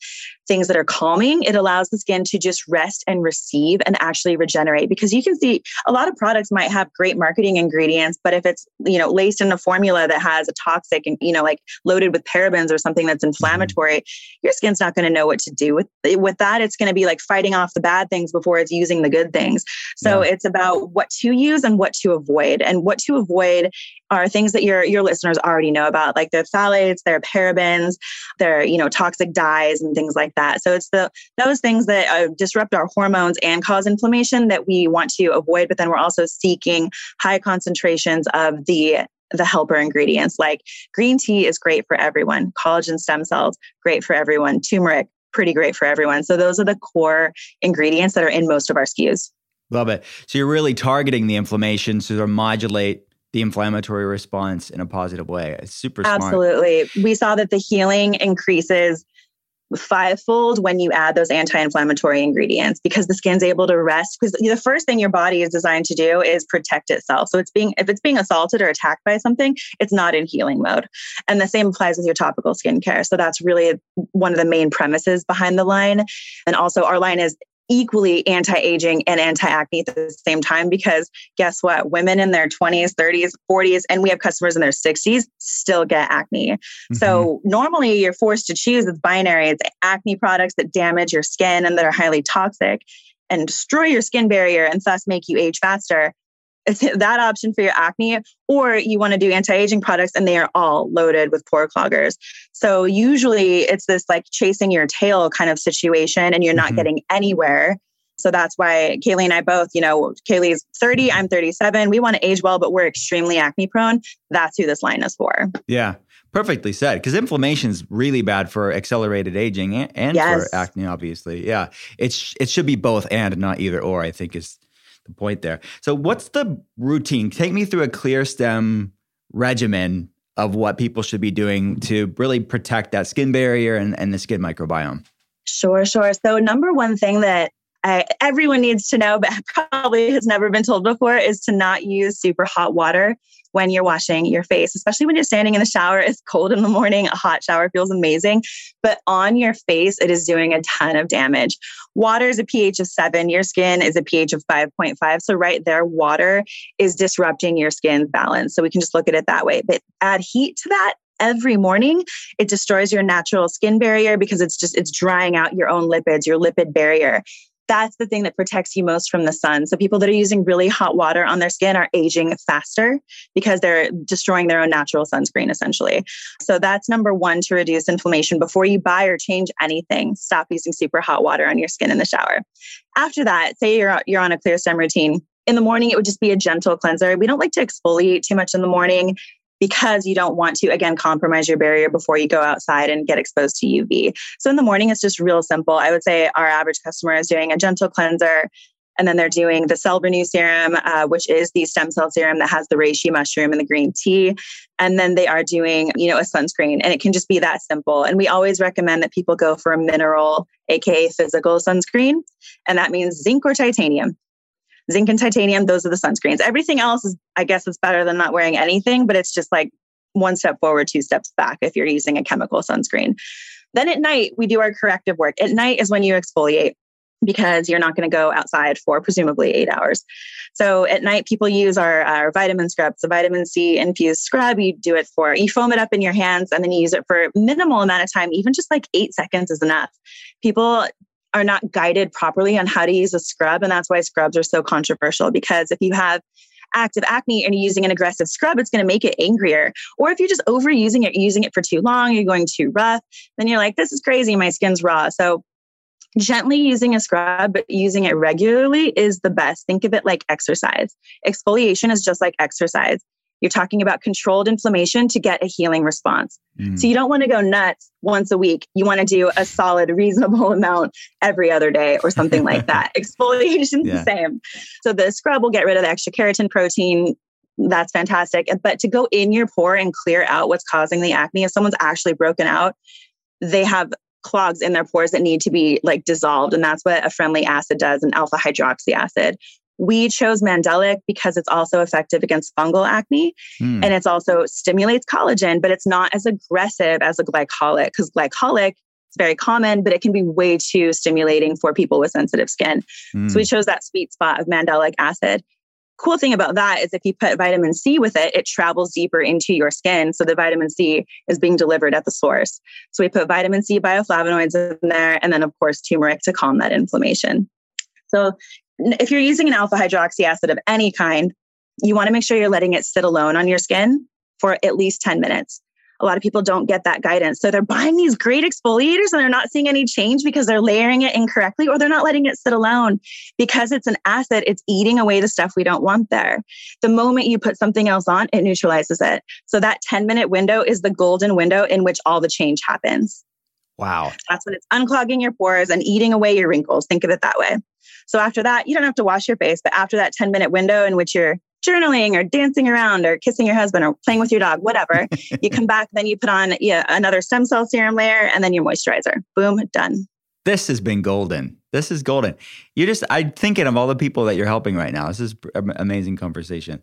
things that are calming it allows the skin to just rest and receive and actually regenerate because you can see a lot of products might have great marketing ingredients but if it's you know laced in a formula that has a toxic and you know like loaded with parabens or something that's mm-hmm. inflammatory your skin's not going to know what to do with with that it's going to be like fighting off the bad things before it's using the good things so yeah. it's about what to use and what to avoid. And what to avoid are things that your your listeners already know about, like their phthalates, their parabens, their you know toxic dyes and things like that. So it's the those things that uh, disrupt our hormones and cause inflammation that we want to avoid. But then we're also seeking high concentrations of the the helper ingredients like green tea is great for everyone collagen stem cells great for everyone turmeric pretty great for everyone so those are the core ingredients that are in most of our skus Love it. So you're really targeting the inflammation to sort of modulate the inflammatory response in a positive way. It's super smart. Absolutely. We saw that the healing increases fivefold when you add those anti-inflammatory ingredients because the skin's able to rest. Because the first thing your body is designed to do is protect itself. So it's being if it's being assaulted or attacked by something it's not in healing mode. And the same applies with your topical skincare. So that's really one of the main premises behind the line. And also our line is equally anti-aging and anti-acne at the same time because guess what? Women in their 20s 30s 40s and we have customers in their 60s still get acne. Mm-hmm. so normally you're forced to choose it's binary. It's acne products that damage your skin and that are highly toxic and destroy your skin barrier and thus make you age faster that option for your acne, or you want to do anti aging products and they are all loaded with pore cloggers. So usually it's this like chasing your tail kind of situation and you're not mm-hmm. getting anywhere. So that's why Kayleigh and I both, you know, Kayleigh's 30, I'm 37. We want to age well, but we're extremely acne prone. That's who this line is for. Yeah. Perfectly said. Because inflammation is really bad for accelerated aging and, and yes. for acne, obviously. Yeah. It's it should be both and not either or, I think is the point there. So, what's the routine? Take me through a ClearStem regimen of what people should be doing to really protect that skin barrier and, and the skin microbiome. Sure, sure. So, number one thing that Everyone needs to know, but probably has never been told before, is to not use super hot water when you're washing your face, especially when you're standing in the shower. It's cold in the morning. A hot shower feels amazing, but on your face, it is doing a ton of damage. Water is a pH of seven. Your skin is a pH of 5.5. So, right there, water is disrupting your skin's balance. So, we can just look at it that way. But add heat to that every morning it destroys your natural skin barrier because it's just it's drying out your own lipids your lipid barrier that's the thing that protects you most from the sun. So people that are using really hot water on their skin are aging faster because they're destroying their own natural sunscreen essentially. So that's number 1 to reduce inflammation before you buy or change anything. Stop using super hot water on your skin in the shower. After that, say you're you're on a ClearStem routine, in the morning, it would just be a gentle cleanser. We don't like to exfoliate too much in the morning because you don't want to, again, compromise your barrier before you go outside and get exposed to UV. So in the morning, it's just real simple. I would say our average customer is doing a gentle cleanser. And then they're doing the Cell Renew serum, uh, which is the stem cell serum that has the reishi mushroom and the green tea. And then they are doing, you know, a sunscreen, and it can just be that simple. And we always recommend that people go for a mineral, aka physical sunscreen, and that means zinc or titanium zinc and titanium, those are the sunscreens. Everything else is, I guess, it's better than not wearing anything, but it's just like one step forward, two steps back if you're using a chemical sunscreen. Then at night, we do our corrective work. At night is when you exfoliate because you're not going to go outside for presumably eight hours. So at night, people use our, our vitamin scrubs, So vitamin C infused scrub, you do it for, you foam it up in your hands and then you use it for minimal amount of time, even just like eight seconds is enough. People are not guided properly on how to use a scrub. And that's why scrubs are so controversial because if you have active acne and you're using an aggressive scrub, it's going to make it angrier. Or if you're just overusing it, using it for too long, you're going too rough, then you're like, this is crazy. My skin's raw. So gently using a scrub, but using it regularly is the best. Think of it like exercise. Exfoliation is just like exercise. You're talking about controlled inflammation to get a healing response. Mm. So you don't want to go nuts once a week. You want to do a solid, reasonable amount every other day or something like that. Exfoliation, yeah. the same. So the scrub will get rid of the extra keratin protein. That's fantastic. But to go in your pore and clear out what's causing the acne, if someone's actually broken out, they have clogs in their pores that need to be like dissolved. And that's what a friendly acid does, an alpha hydroxy acid. We chose Mandelic because it's also effective against fungal acne mm. and it's also stimulates collagen, but it's not as aggressive as a glycolic because glycolic is very common, but it can be way too stimulating for people with sensitive skin. Mm. So we hmm. chose that sweet spot of Mandelic acid cool thing about that is if you put vitamin C with it, it travels deeper into your skin. So the vitamin C is being delivered at the source. So we put vitamin C bioflavonoids in there, and then, of course, turmeric to calm that inflammation. So if you're using an alpha hydroxy acid of any kind, you want to make sure you're letting it sit alone on your skin for at least 10 minutes a lot of people don't get that guidance. So they're buying these great exfoliators and they're not seeing any change because they're layering it incorrectly or they're not letting it sit alone because it's an acid. It's eating away the stuff we don't want there. The moment you put something else on, it neutralizes it. So that 10 minute window is the golden window in which all the change happens. Wow. That's when it's unclogging your pores and eating away your wrinkles. Think of it that way. So after that, you don't have to wash your face, but after that 10 minute window in which you're journaling or dancing around or kissing your husband or playing with your dog, whatever. you come back, then you put on yeah, another stem cell serum layer and then your moisturizer. Boom, done. This has been golden. This is golden. You just, I'm thinking of all the people that you're helping right now. This is amazing conversation.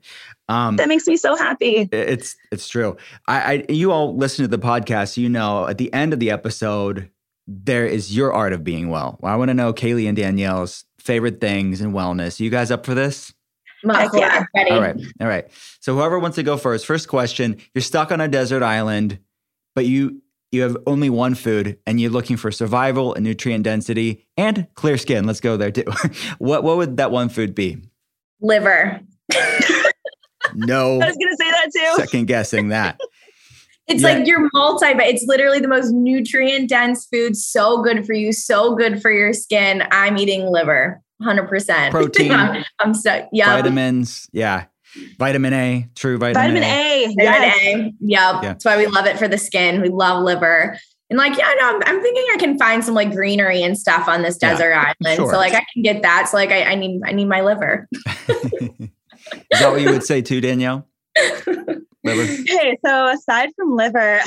Um, that makes me so happy. It's it's true. I, I you all listen to the podcast. You know, at the end of the episode, there is your art of being well. well I want to know Kayleigh and Danielle's favorite things in wellness. you guys up for this? Heck yeah. Ready. All right. All right. So whoever wants to go first, first question, you're stuck on a desert island, but you you have only one food and you're looking for survival and nutrient density and clear skin. Let's go there too. what what would that one food be? Liver. no. I was gonna say that too. Second guessing that. It's yeah. like you're multi, but it's literally the most nutrient dense food. So good for you, so good for your skin. I'm eating liver. 100%. Protein. I'm, I'm stuck. Yeah. Vitamins. Yeah. Vitamin A, true vitamin, vitamin A. A. Vitamin A. Yep. Yeah. That's why we love it for the skin. We love liver. And like, yeah, no, I'm, I'm thinking I can find some like greenery and stuff on this desert yeah, island. Sure. So like I can get that. So like I, I need I need my liver. Is that what you would say too, Danielle? liver. Okay, so aside from liver,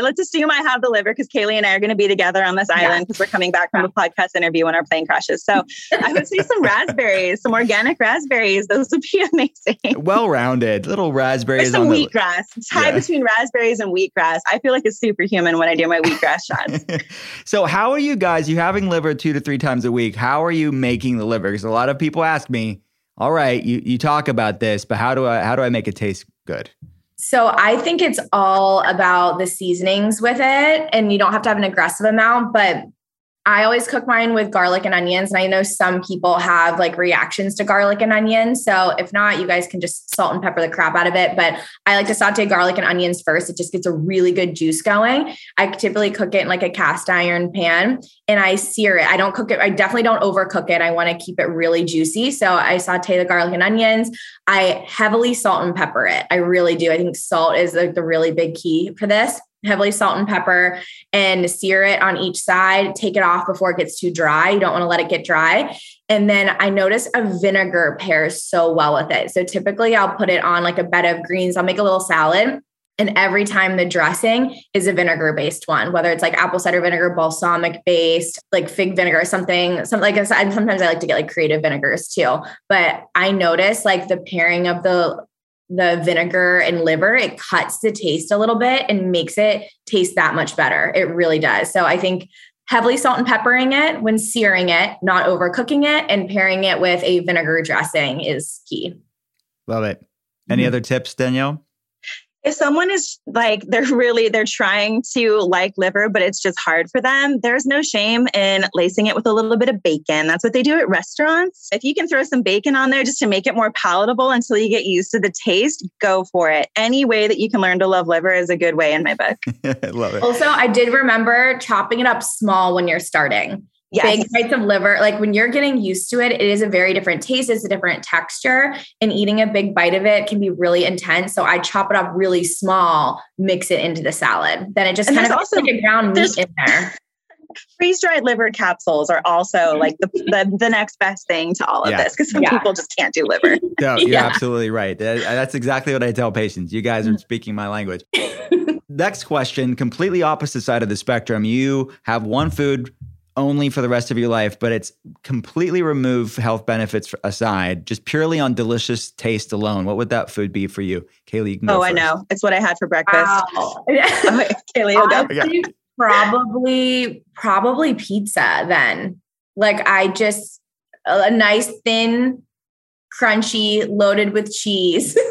let's assume I have the liver because Kayleigh and I are going to be together on this island because yeah. we're coming back from a podcast interview when our plane crashes. So I would say some raspberries, some organic raspberries. Those would be amazing. Well rounded, little raspberries. Or some wheatgrass. Tie yeah. between raspberries and wheatgrass. I feel like a superhuman when I do my wheatgrass shots. so how are you guys? You having liver two to three times a week? How are you making the liver? Because a lot of people ask me, all right, you, you talk about this, but how do I how do I make it taste good? So I think it's all about the seasonings with it. And you don't have to have an aggressive amount, but I always cook mine with garlic and onions. And I know some people have like reactions to garlic and onions. So if not, you guys can just salt and pepper the crap out of it. But I like to saute garlic and onions first. It just gets a really good juice going. I typically cook it in like a cast iron pan and I sear it. I don't cook it. I definitely don't overcook it. I want to keep it really juicy. So I saute the garlic and onions. I heavily salt and pepper it. I really do. I think salt is like the really big key for this heavily salt and pepper and sear it on each side. Take it off before it gets too dry. You don't want to let it get dry. And then I notice a vinegar pairs so well with it. So typically I'll put it on like a bed of greens. I'll make a little salad. And every time the dressing is a vinegar based one, whether it's like apple cider vinegar, balsamic based, like fig vinegar, something, something like I said, sometimes I like to get like creative vinegars too. But I notice like the pairing of the the vinegar and liver, it cuts the taste a little bit and makes it taste that much better. It really does. So I think heavily salt and peppering it when searing it, not overcooking it, and pairing it with a vinegar dressing is key. Love it. Any mm-hmm. other tips, Danielle? If someone is like they're really they're trying to like liver but it's just hard for them there's no shame in lacing it with a little bit of bacon. That's what they do at restaurants. If you can throw some bacon on there just to make it more palatable until you get used to the taste go for it. Any way that you can learn to love liver is a good way in my book. Love it. Also i did remember chopping it up small when you're starting Yes. big bites of liver. Like when you're getting used to it, it is a very different taste. It's a different texture, and eating a big bite of it can be really intense. So I chop it up really small, mix it into the salad. Then it just And kind of also also- like a ground meat in there. freeze dried liver capsules are also like the, the the next best thing to all of Yeah. this because some Yeah. people just can't do liver. No, you're Yeah. absolutely right. That- uh, that's exactly what I tell patients. You guys are mm-hmm. speaking my language. Next question, completely opposite side of the spectrum. You have one food only for the rest of your life, but it's completely remove health benefits aside, just purely on delicious taste alone. What would that food be for you? Kayleigh, you can go Oh, I know. It's what I had for breakfast. Wow. Kayleigh, you'll go. I probably probably pizza then. Like I just a nice thin, crunchy, loaded with cheese.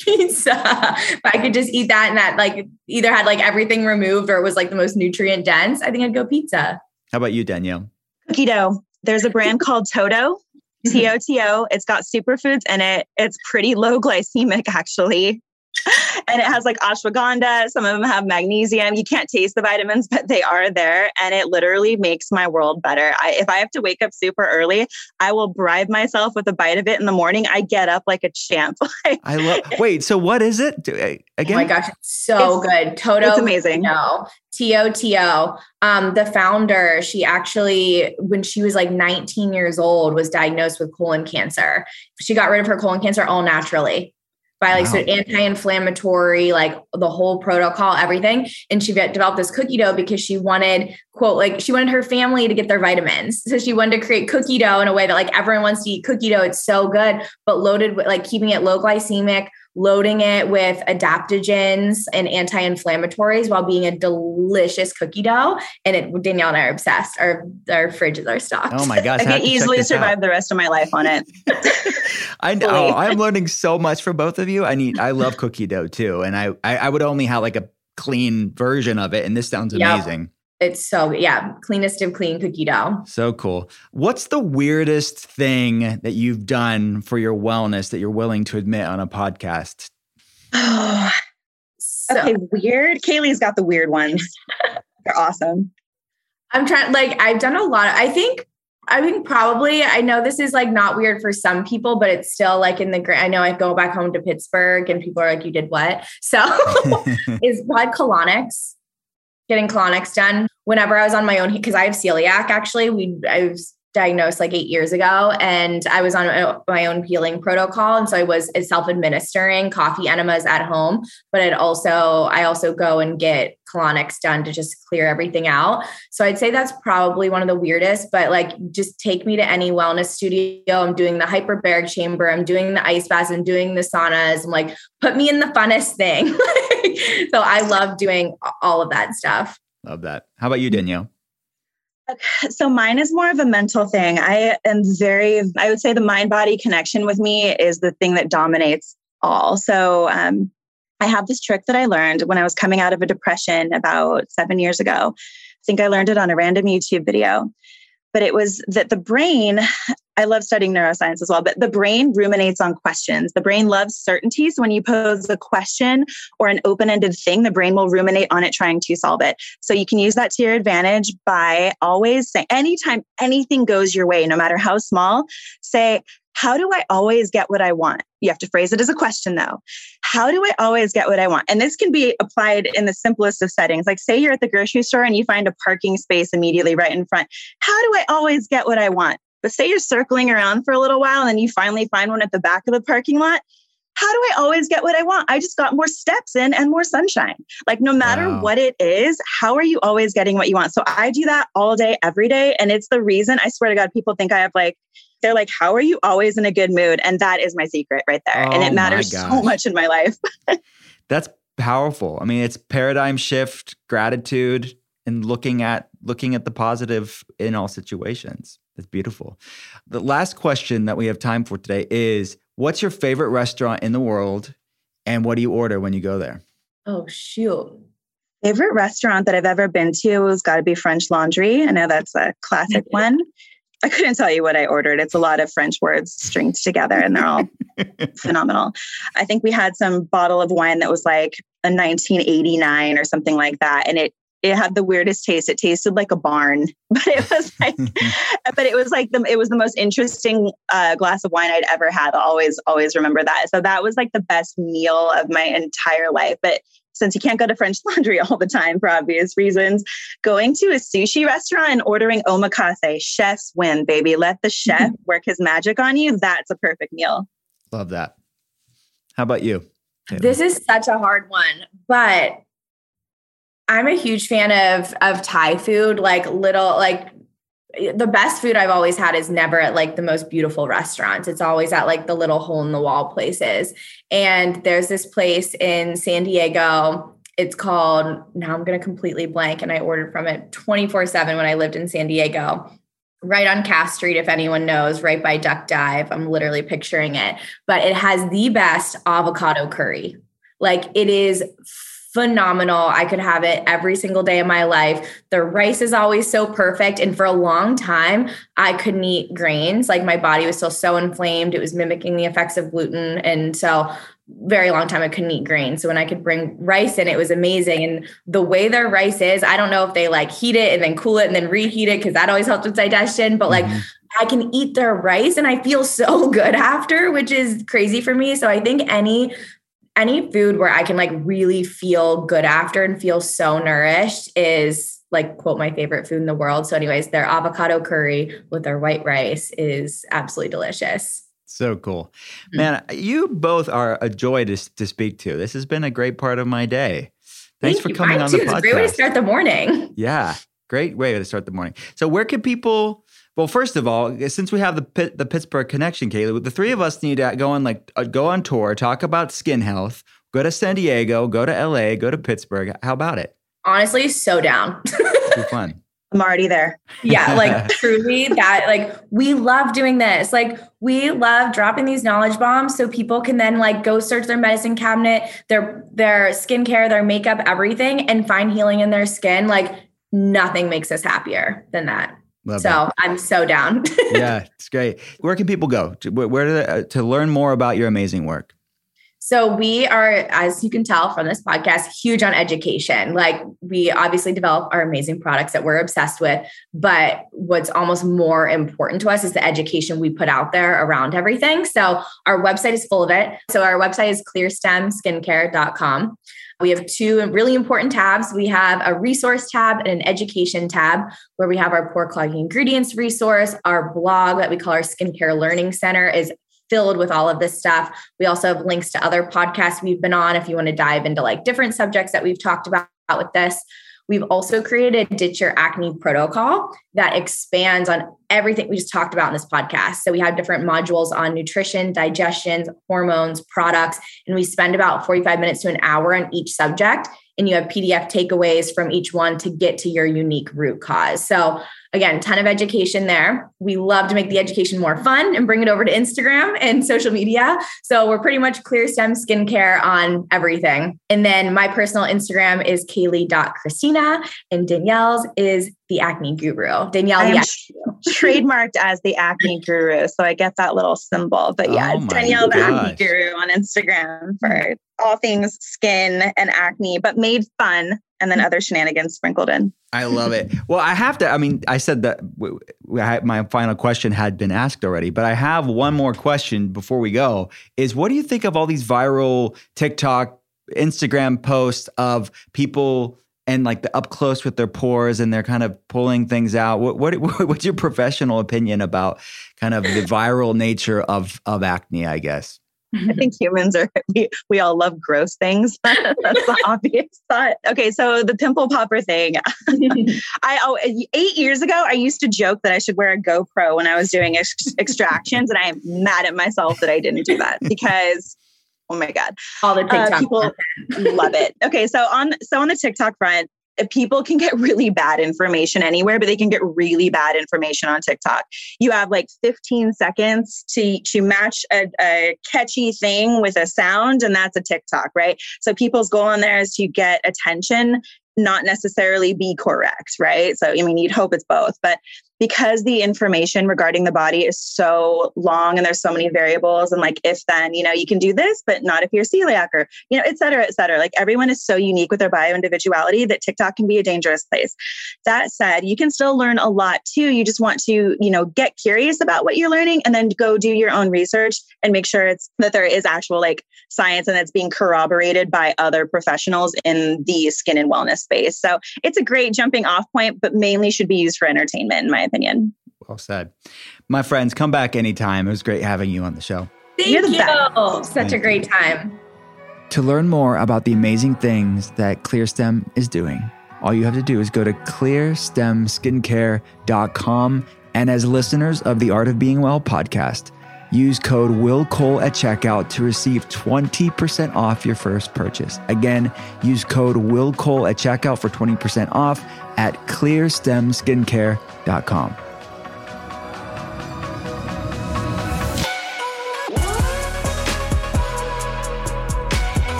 pizza. If I could just eat that and that like either had like everything removed or it was like the most nutrient dense, I think I'd go pizza. How about you, Danielle? Cookie dough. There's a brand called Toto. T O T O. It's got superfoods in it. It's pretty low glycemic, actually. And it has like ashwagandha. Some of them have magnesium. You can't taste the vitamins, but they are there. And it literally makes my world better. I, if I have to wake up super early, I will bribe myself with a bite of it in the morning. I get up like a champ. I love. Wait, so what is it? Do- Again, Oh my gosh, it's so good. Toto. it's amazing. No, T O T O. Um, the founder, she actually, when she was like 19 years old, was diagnosed with colon cancer. She got rid of her colon cancer all naturally by like Wow. so anti-inflammatory, like the whole protocol, everything. And she developed this cookie dough because she wanted, quote, like she wanted her family to get their vitamins. So she wanted to create cookie dough in a way that like everyone wants to eat cookie dough. It's so good, but loaded with like keeping it low glycemic, loading it with adaptogens and anti-inflammatories while being a delicious cookie dough. And it Danielle and I are obsessed. Our our fridges are stocked. Oh my gosh, I have could easily this out. survive the rest of my life on it. I know. Fully. Oh, I'm learning so much from both of you. I need. I love cookie dough too, and I I, I would only have like a clean version of it, and this sounds Yep. Amazing. It's so yeah, cleanest of clean cookie dough. So cool. What's the weirdest thing that you've done for your wellness that you're willing to admit on a podcast? So okay, weird. Kayleigh's got the weird ones. They're awesome. I'm trying like I've done a lot. I think I think probably I know this is like not weird for some people, but it's still like in the I know I go back home to Pittsburgh and people are like, you did what? So is blood colonics, getting colonics done. Whenever I was on my own, because I have celiac actually, we I was diagnosed like eight years ago and I was on my- my own healing protocol. And so I was uh, self-administering coffee enemas at home, but it also, I also go and get colonics done to just clear everything out. So I'd say that's probably one of the weirdest, but like just take me to any wellness studio. I'm doing the hyperbaric chamber. I'm doing the ice baths. I'm doing the saunas. I'm like, put me in the funnest thing. so I love doing all of that stuff. Love that. How about you, Danielle? So mine is more of a mental thing. I am very, I would say the mind body connection with me is the thing that dominates all. So um, I have this trick that I learned when I was coming out of a depression about seven years ago. I think I learned it on a random YouTube video. But it was that the brain, I love studying neuroscience as well, but the brain ruminates on questions. The brain loves certainty. So when you pose a question or an open ended thing, the brain will ruminate on it trying to solve it. So you can use that to your advantage by always saying, anytime anything goes your way, no matter how small, say, how do I always get what I want? You have to phrase it as a question though. How do I always get what I want? And this can be applied in the simplest of settings. Like, say you're at the grocery store and you find a parking space immediately right in front. How do I always get what I want? But say you're circling around for a little while and then you finally find one at the back of the parking lot. How do I always get what I want? I just got more steps in and more sunshine. Like, no matter Wow. what it is, how are you always getting what you want? So I do that all day, every day. And it's the reason I swear to God, people think I have like, they're like, how are you always in a good mood? And that is my secret right there. and Oh it matters so much in my life. That's powerful. I mean, it's paradigm shift, gratitude, and looking at looking at the positive in all situations. That's beautiful. The last question that we have time for today is what's your favorite restaurant in the world and what do you order when you go there? Oh, shoot. Favorite restaurant that I've ever been to has got to be French Laundry. I know that's a classic one. I couldn't tell you what I ordered. It's a lot of French words stringed together and they're all phenomenal. I think we had some bottle of wine that was like a 1989 or something like that. And it it had the weirdest taste. It tasted like a barn, but it was like, but it was like the it was the most interesting uh, glass of wine I'd ever had. I'll always always remember that. So that was like the best meal of my entire life. But since you can't go to French Laundry all the time for obvious reasons, going to a sushi restaurant and ordering omakase, chef's win, baby. Let the chef work his magic on you. That's a perfect meal. Love that. How about you? Taylor? This is such a hard one, but I'm a huge fan of of Thai food, like little like the best food I've always had is never at like the most beautiful restaurants. It's always at like the little hole in the wall places. And there's this place in San Diego. It's called, now I'm going to completely blank. And I ordered from it 24 7 when I lived in San Diego, right on Cass Street, if anyone knows, right by Duck Dive. I'm literally picturing it. But it has the best avocado curry. Like it is phenomenal. I could have it every single day of my life. The rice is always so perfect. And for a long time, I couldn't eat grains. Like my body was still so inflamed. It was mimicking the effects of gluten. And so, very long time I couldn't eat grains. So when I could bring rice in, it was amazing. And the way their rice is, I don't know if they like heat it and then cool it and then reheat it because that always helps with digestion. But like mm-hmm. I can eat their rice and I feel so good after, which is crazy for me. So I think any any food where I can like really feel good after and feel so nourished is like quote my favorite food in the world. So, anyways, their avocado curry with their white rice is absolutely delicious. So cool. Mm-hmm. Man, you both are a joy to, to speak to. This has been a great part of my day. Thanks Thank for coming on too. the podcast. It's a great way to start the morning. Yeah, great way to start the morning. So, where can people well, first of all, since we have the the Pittsburgh connection, Kayleigh, the three of us need to go on like uh, go on tour, talk about skin health, go to San Diego, go to LA, go to Pittsburgh. How about it? Honestly, so down. Be fun. I'm already there. Yeah, like truly that like we love doing this. Like we love dropping these knowledge bombs so people can then like go search their medicine cabinet, their their skincare, their makeup, everything and find healing in their skin. Like nothing makes us happier than that. Love so that. I'm so down. yeah, it's great. Where can people go to, where to, uh, to learn more about your amazing work? So we are, as you can tell from this podcast, huge on education. Like we obviously develop our amazing products that we're obsessed with, but what's almost more important to us is the education we put out there around everything. So our website is full of it. So our website is clearstemskincare.com. We have two really important tabs. We have a resource tab and an education tab where we have our pore clogging ingredients resource. Our blog that we call our skincare learning center is filled with all of this stuff. We also have links to other podcasts we've been on if you want to dive into like different subjects that we've talked about with this. We've also created a Ditch Your Acne protocol that expands on everything we just talked about in this podcast. So we have different modules on nutrition, digestion, hormones, products, and we spend about 45 minutes to an hour on each subject. And you have PDF takeaways from each one to get to your unique root cause. So again, ton of education there. We love to make the education more fun and bring it over to Instagram and social media. So we're pretty much ClearStem skincare on everything. And then my personal Instagram is Kayleigh.Christina and Danielle's is the acne guru. Danielle, the trademarked as the acne guru. So I get that little symbol. But oh yeah, oh Danielle gosh. the acne guru on Instagram for all things skin and acne, but made fun and then mm. other shenanigans sprinkled in. I love it. Well, I have to. I mean, I said that my final question had been asked already, but I have one more question before we go. Is what do you think of all these viral TikTok, Instagram posts of people and like the up close with their pores and they're kind of pulling things out? What, what what's your professional opinion about kind of the viral nature of of acne? I guess. I think humans are, we, we all love gross things. That's the obvious thought. Okay, so the pimple popper thing. I, oh, eight years ago, I used to joke that I should wear a GoPro when I was doing ex- extractions. And I am mad at myself that I didn't do that because oh my god all the uh, tiktok uh, people love it okay so on so on the tiktok front Uh, people can get really bad information anywhere, but they can get really bad information on TikTok. You have like 15 seconds to to match a, a, catchy thing with a sound, and that's a TikTok, right? So people's goal on there is to get attention, not necessarily be correct, right? So I mean, you'd hope it's both, but because the information regarding the body is so long and there's so many variables and like if then you know you can do this but not if you're celiac or you know et cetera et cetera. Like everyone is so unique with their bio individuality that tiktok can be a dangerous place. That said you can still learn a lot too. You just want to you know get curious about what you're learning and then go do your own research and make sure it's that there is actual like science and it's being corroborated by other professionals in the skin and wellness space. So it's a great jumping off point but mainly should be used for entertainment in my opinion. Well said. My friends, come back anytime. It was great having you on the show. Thank you. Such Thank a great time. To learn more about the amazing things that ClearStem is doing, all you have to do is go to clearstemskincare.com. And as listeners of the Art of Being Well podcast, use code Will WILLCOLE at checkout to receive 20% off your first purchase. Again, use code Will WILLCOLE at checkout for 20% off at clearstemskincare.com.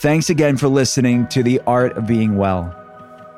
Thanks again for listening to The Art of Being Well.